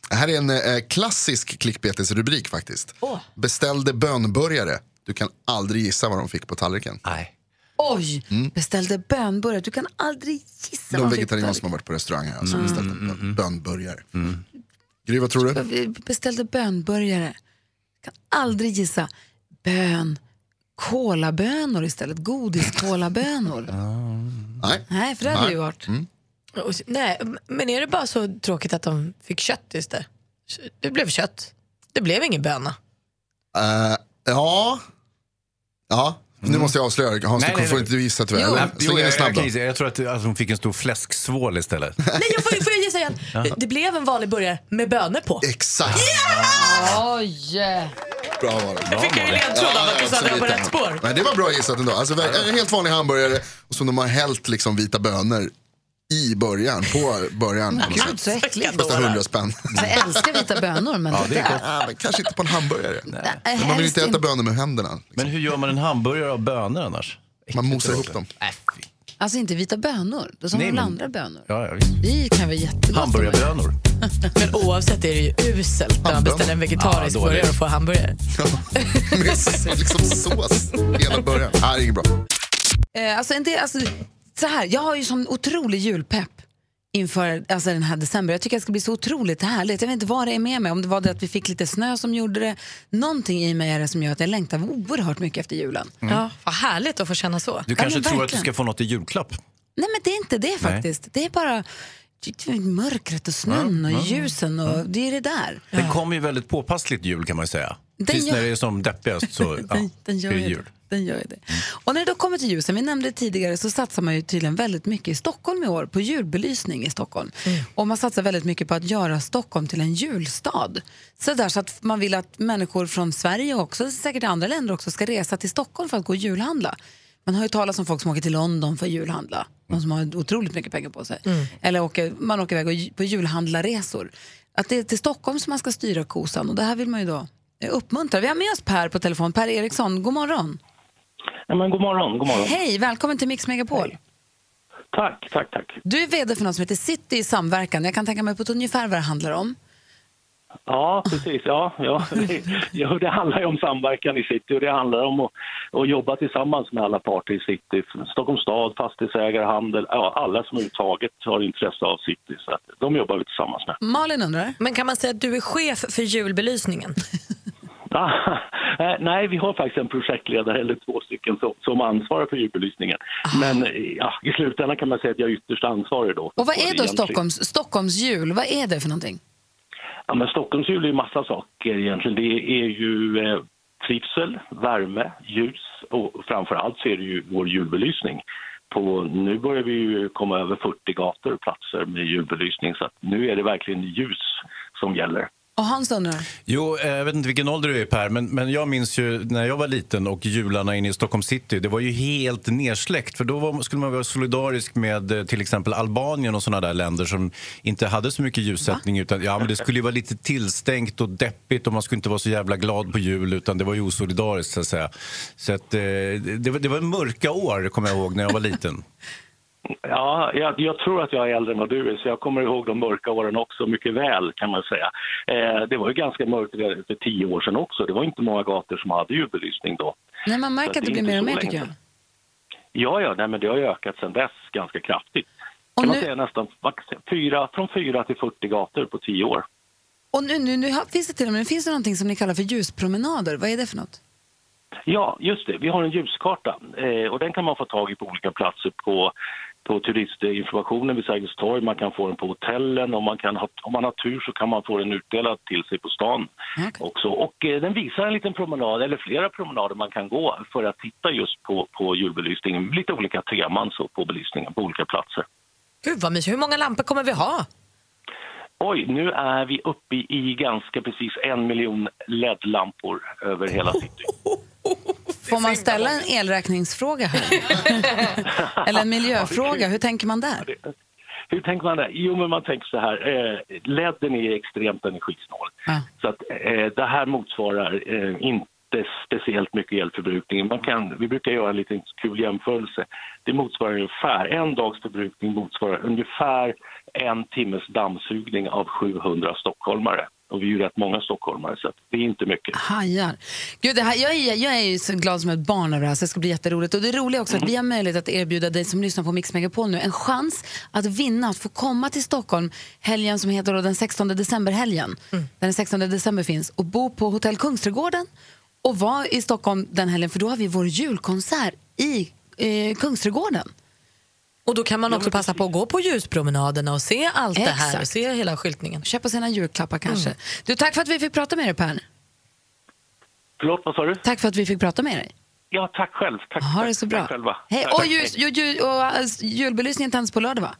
Det här är en eh, klassisk klickbetesrubrik faktiskt. Beställde bönburgare. Du kan aldrig gissa vad de fick på tallriken.
Nej.
Oj, beställde bönburgare. Du kan aldrig gissa
De
vad fick
vegetarianer
på
som har varit på restaurang här, alltså
Mm,
beställt en bön- bönburgare. Gry, vad tror du?
Vi beställde bönburgare. Kan aldrig gissa. Bön. Kolabönor istället. Godis-kolabönor.
Nej.
Nej, för det hade det ju varit.
Och- Nej, men är det bara så tråkigt att de fick kött istället? Det blev kött. Det blev ingen böna.
Eh, ja. Ja, nu måste jag avslöja. Hans,
Mm. Nej,
du
nej,
får
nej.
inte visa tyvärr.
Jo. Jo, jag, jag, gissa. jag tror att, att de fick en stor fläsksvål istället.
Nej, jag får, får jag gissa igen? Det blev en vanlig burgare med bönor på.
Exakt.
Oj!
Bra var det.
Jag fick en ledtråd av att du sa att jag var på rätt spår.
Nej, det var bra gissat ändå. Alltså, en helt vanlig hamburgare och som de har hällt liksom vita bönor i början, på början.
Gud, så äckligt.
Kostar 100 spänn.
Jag älskar vita bönor, men det, där...
Ja, men kanske inte på en hamburgare.
Nej,
Men man vill inte äta bönor med händerna.
Men hur gör man en hamburgare av bönor annars?
Man mosar ihop dem.
Alltså inte vita bönor, då som
Nej, men-
andra bönor.
Ja, ja, visst.
Kan vara jättegott.
Hamburgarbönor.
Men oavsett är det ju uselt när man beställer en vegetarisk
Ja, dåligt.
burgare och får hamburgare.
Med s- liksom sås hela början. Nej, det är inget bra.
Eh, alltså, en del, alltså, så här, jag har ju sån otrolig julpepp inför alltså, den här december. Jag tycker det ska bli så otroligt härligt. Jag vet inte vad det är med mig. Om det var det att vi fick lite snö som gjorde det. Någonting i mig är det som gör att jag längtar oerhört mycket efter julen.
Ja, vad härligt att få känna så.
Du kanske
men
tror att du
verkligen.
ska få något i julklapp?
Nej men det är inte det faktiskt. Det är bara det är mörkret och snön och
Ja, ja,
ljusen och det är det där.
Det kommer ju väldigt påpassligt jul kan man säga.
Den
Precis
gör-
när det är som deppigast så ja,
Den, den gör
är det
ju
jul.
Den gör ju det. Och när det då kommer till ljusen, vi nämnde tidigare, så satsar man ju tydligen väldigt mycket i Stockholm i år på julbelysning i Stockholm. Och man satsar väldigt mycket på att göra Stockholm till en julstad. Så, där, så att man vill att människor från Sverige och också säkert andra länder också ska resa till Stockholm för att gå och julhandla. Man har ju talat om folk som åker till London för att julhandla. De som har otroligt mycket pengar på sig. Eller åker, man åker iväg på julhandlarresor. Att det är till Stockholm som man ska styra kosan och det här vill man ju då uppmuntra. Vi har med oss Per på telefon. Per Eriksson, god morgon.
Ja, men god morgon, god morgon.
Hej, välkommen till Mix Megapol.
Tack, tack, tack.
Du är vd för något som heter City i samverkan. Jag kan tänka mig på ett ungefär vad det handlar om.
Ja, precis. Ja, ja. ja, det handlar ju om samverkan i city och det handlar om att, att jobba tillsammans med alla parter i city. Stockholms stad, fastighetsägare, handel, ja, alla som överhuvudtaget har intresse av city. Så att de jobbar vi tillsammans med.
Malin undrar?
Men kan man säga att du är chef för julbelysningen?
Ah, Nej, vi har faktiskt en projektledare eller två stycken som, som ansvarar för ljudbelysningen. Men eh, ja, i slutändan kan man säga att jag är ytterst ansvarig då.
Och vad är då. Stockholms, Stockholms jul? Vad är det för någonting?
Ja, men Stockholms jul är ju massa saker egentligen. Det är ju eh, trivsel, värme, ljus och framför allt så är det ju vår julbelysning. På, nu börjar vi ju komma över 40 gator och platser med julbelysning så nu är det verkligen ljus som gäller.
Och Hans undrar?
Jo, eh, jag vet inte vilken ålder du är Per, men, men jag minns ju när jag var liten och jularna inne i Stockholm city, det var ju helt nersläckt. För då var, skulle man vara solidarisk med eh, till exempel Albanien och sådana där länder som inte hade så mycket ljussättning. Utan, ja, men det skulle ju vara lite tillstängt och deppigt och man skulle inte vara så jävla glad på jul utan det var ju osolidariskt så att säga. Så att, eh, det, var, det var mörka år, kommer jag ihåg, när jag var liten.
Ja, jag, jag tror att jag är äldre än vad du är, så jag kommer ihåg de mörka åren också mycket väl kan man säga. Eh, det var ju ganska mörkt för tio år sedan också. Det var inte många gator som hade julbelysning då.
Nej, man märker att det blir mer och mer tycker jag.
Ja, ja, nej, men det har ökat sedan dess ganska kraftigt. Kan man säga nästan fyra, från 4 till 40 gator på tio år.
Och nu, nu, nu finns det till och med finns det någonting som ni kallar för ljuspromenader. Vad är det för något?
Ja, just det. Vi har en ljuskarta eh, och den kan man få tag i på olika platser på, på turistinformationen vid Sergels torg. Man kan få den på hotellen och man kan ha, om man har tur så kan man få den utdelad till sig på stan också. Och eh, den visar en liten promenad, eller flera promenader man kan gå för att titta just på, på julbelysningen. Lite olika teman så på belysningen på olika platser.
Gud vad mysigt. Hur många lampor kommer vi ha?
Oj, nu är vi uppe i, i ganska precis en miljon LED-lampor över hela city.
Får man ställa en elräkningsfråga här? Eller en miljöfråga? Hur tänker man där?
Hur tänker man där? Jo, men man tänker så här. Eh, LEDen är extremt energisnål. Så att, eh, det här motsvarar eh, inte inte speciellt mycket elförbrukning. Man kan, vi brukar göra en liten kul jämförelse. Det motsvarar ungefär, en dags förbrukning motsvarar ungefär en timmes dammsugning av 700 stockholmare. Och vi är ju rätt många stockholmare så att det är inte mycket.
Hajar. Gud, det här, jag, är, jag är ju så glad som ett barn över det här, så det ska bli jätteroligt. Och det roliga också att vi har möjlighet att erbjuda dig som lyssnar på Mix Megapol nu en chans att vinna, att få komma till Stockholm helgen som heter då den 16 december-helgen. Där den 16 december finns och bo på Hotell Kungsträdgården och vara i Stockholm den helgen för då har vi vår julkonsert i eh, Kungsträdgården.
Och då kan man också passa på att gå på ljuspromenaderna och se allt det här och
Exakt.
se hela skyltningen.
Köpa sina julklappar kanske.
Mm.
Du, tack för att vi fick prata med dig Per.
Förlåt, vad sa du?
Tack för att vi fick prata med dig.
Ja, tack själv. Tack,
Ha det så bra.
Tack själva.
Hej.
Tack,
Och,
tack.
ljus, ju, ju, och äh, julbelysningen tänds på lördag va?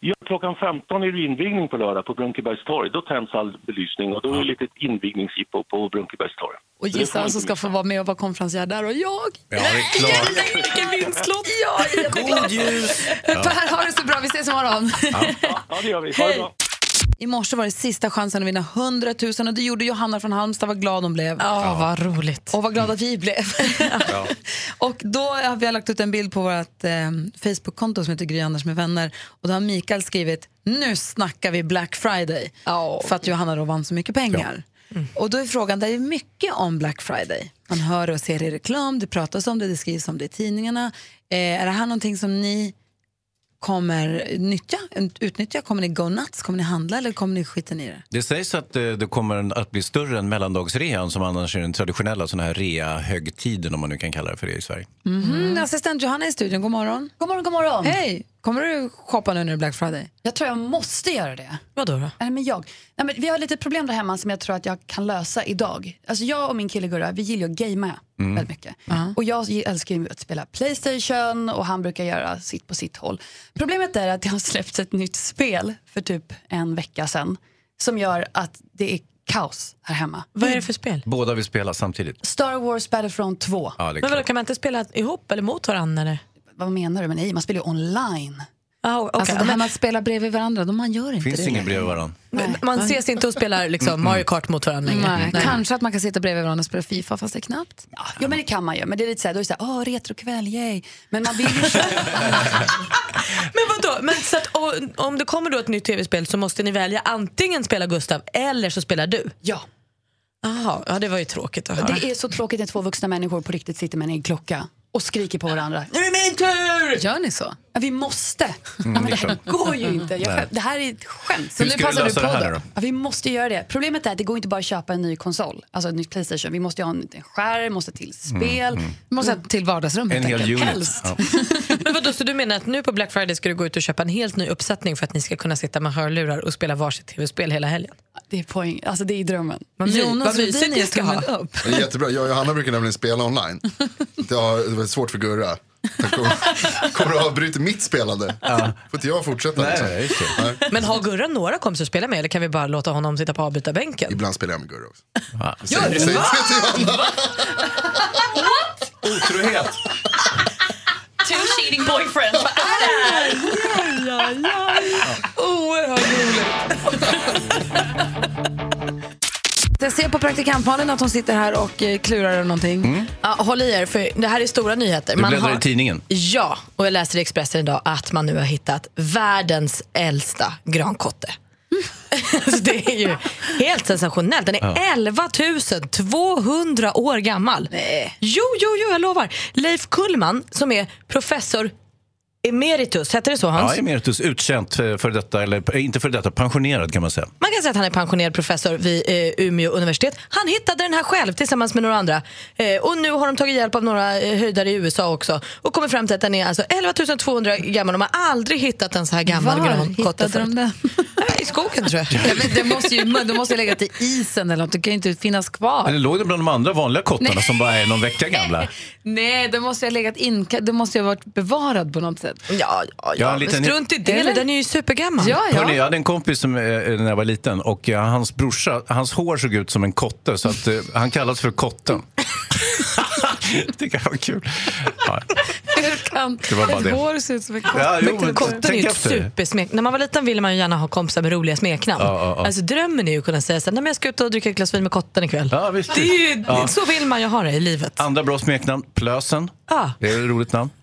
Ja, klockan 15 är det invigning på lördag på Brunkebergs torg. Då tänds all belysning och då är det lite invigningsjippo på Brunkebergs torg.
Och gissa vem som ska få vara med och vara konferencier där och jag.
Ja, det är klart.
Vilken vinstlott!
Ja.
God ljus!
Per, ha det så bra. Vi ses imorgon.
Ja, det gör vi. Ha det bra.
I morse var det sista chansen att vinna 100 000 och det gjorde Johanna från Halmstad. Vad glad hon blev.
Ja, vad roligt.
Och vad glada vi blev. och då har vi lagt ut en bild på vårt eh, Facebook-konto som heter Gry Anders med vänner. Och då har Mikael skrivit, nu snackar vi Black Friday. För att Johanna då vann så mycket pengar. Och då är frågan, det är mycket om Black Friday. Man hör och ser i reklam, det pratas om det, det skrivs om det i tidningarna. Eh, är det här någonting som ni kommer nyttja, utnyttja? Kommer ni go nuts? Kommer ni handla eller kommer ni skita i det?
Det sägs att eh, det kommer att bli större än mellandagsrean som annars är den traditionella såna här rea-högtiden om man nu kan kalla det för det i Sverige.
Mhm. Assistent Johanna i studion, god morgon.
God morgon, god morgon.
Hej! Kommer du shoppa nu när det är Black Friday?
Jag tror jag måste göra det.
Vadå då?
Nej, men jag. Nej, men vi har lite problem där hemma som jag tror att jag kan lösa idag. Alltså jag och min kille Gurra, vi gillar ju att gamea
Mm.
väldigt mycket. Och jag älskar ju att spela Playstation och han brukar göra sitt på sitt håll. Problemet är att det har släppts ett nytt spel för typ en vecka sedan som gör att det är kaos här hemma.
Vad är det för spel?
Båda vill spela samtidigt.
Star Wars Battlefront 2.
Ja,
Men vadå, kan man inte spela ihop eller mot varandra? Eller?
Vad menar du? Men nej, man spelar ju online.
Ah, okay.
Alltså det här med att spela bredvid varandra, då man gör inte
finns
det.
ingen bredvid varandra.
Men Man ses inte och spelar liksom Mario Kart mot varandra längre.
Nej, Kanske att man kan sitta bredvid varandra och spela Fifa fast det är knappt.
Ja, men det kan man ju. Men det är lite såhär, då är det såhär, åh retrokväll, yay. Men man vill ju
Men vadå? Men så att, och, om det kommer då ett nytt tv-spel så måste ni välja antingen spela Gustav eller så spelar du?
Ja.
Jaha, ja, det var ju tråkigt att höra.
Det är så tråkigt när två vuxna människor på riktigt sitter med en klocka och skriker på varandra.
Nu är min tur!
Gör ni så?
Ja, vi måste.
Mm,
men
det är
det här går ju inte. Jag, det här är ett skämt.
Hur ska du lösa det här nu då?
Ja, vi måste göra det. Problemet är att det går inte bara att köpa en ny konsol, alltså ett nytt Playstation. Vi måste ju ha en, en skärm, måste till spel.
Mm,
Vi måste ha till vardagsrum
En hel unit.
Helst.
Ja.
Men vadå, så du menar att nu på Black Friday ska du gå ut och köpa en helt ny uppsättning för att ni ska kunna sitta med hörlurar och spela varsitt tv-spel hela helgen?
Det är poäng. Alltså det är drömmen.
My-
Jonas
vad mysigt
Rhodin
ni ska ha.
tummen upp.
Jättebra. Jag och Johanna brukar nämligen spela online. Det, har, det var svårt för Gurra. Kommer, kommer att avbryta mitt spelande. Får inte jag fortsätta?
Nej,
liksom?
nej.
Men har Gurra några kompisar att spela med eller kan vi bara låta honom sitta på avbytarbänken?
Ibland spelar jag med Gurra också.
Ja.
Säg, säg inte till Johanna.
Otrohet.
Two cheating boyfriends. Vad är det här?
Oerhört roligt.
Jag ser på praktikantmalen att hon sitter här och eh, klurar över någonting.
Ja, håll i er, för det här är stora nyheter.
Du bläddrar
har...
i tidningen.
Ja, och jag läste i Expressen idag att man nu har hittat världens äldsta grankotte. alltså det är ju helt sensationellt. Den är
Ja.
11 200 år gammal. Jo, jo, jo, jag lovar. Leif Kullman, som är professor emeritus, heter det så Hans?
Ja, emeritus, utkänt för detta, eller eh, inte för detta, pensionerad kan man säga.
Man kan säga att han är pensionerad professor vid eh, Umeå universitet. Han hittade den här själv tillsammans med några andra. Eh, och nu har de tagit hjälp av några eh, höjdare i USA också. Och kommit fram till att den är alltså 11 200 gammal. De har aldrig hittat en så här gammal
Var
grankotte
hittade de den?
I skogen tror jag.
Ja, men det måste ju, de måste ju lägga till isen eller något. Det kan ju inte finnas kvar.
Eller låg det bland de andra vanliga kottarna
Nej.
som bara är någon vecka gamla?
Nej, det måste ju ha legat in, det måste ju ha varit bevarad på något sätt.
Ja, ja, ja.
en liten-
Strunt i det,
Eller?
den är ju supergammal.
Ja, ja.
Hörrni, jag hade en kompis som, eh, när jag var liten och eh, hans brorsa, hans hår såg ut som en kotte så att, eh, han kallas för kotten. det kan vara kul. Ja.
kan
Det var bara det.
hår ser ut som en kotte.
Ja, jo, men
Kotten är ju ett supersmek. När man var liten ville man ju gärna ha kompisar med roliga smeknamn.
Ja, ja, ja.
Alltså, drömmen är ju att kunna säga så här, Nej, men jag ska ut och dricka ett glas vin med kotten ikväll.
Ja, visst.
det är ju,
Ja.
Så vill man ju ha det i livet.
Andra bra smeknamn, Plösen.
Ah.
Det är ett roligt namn.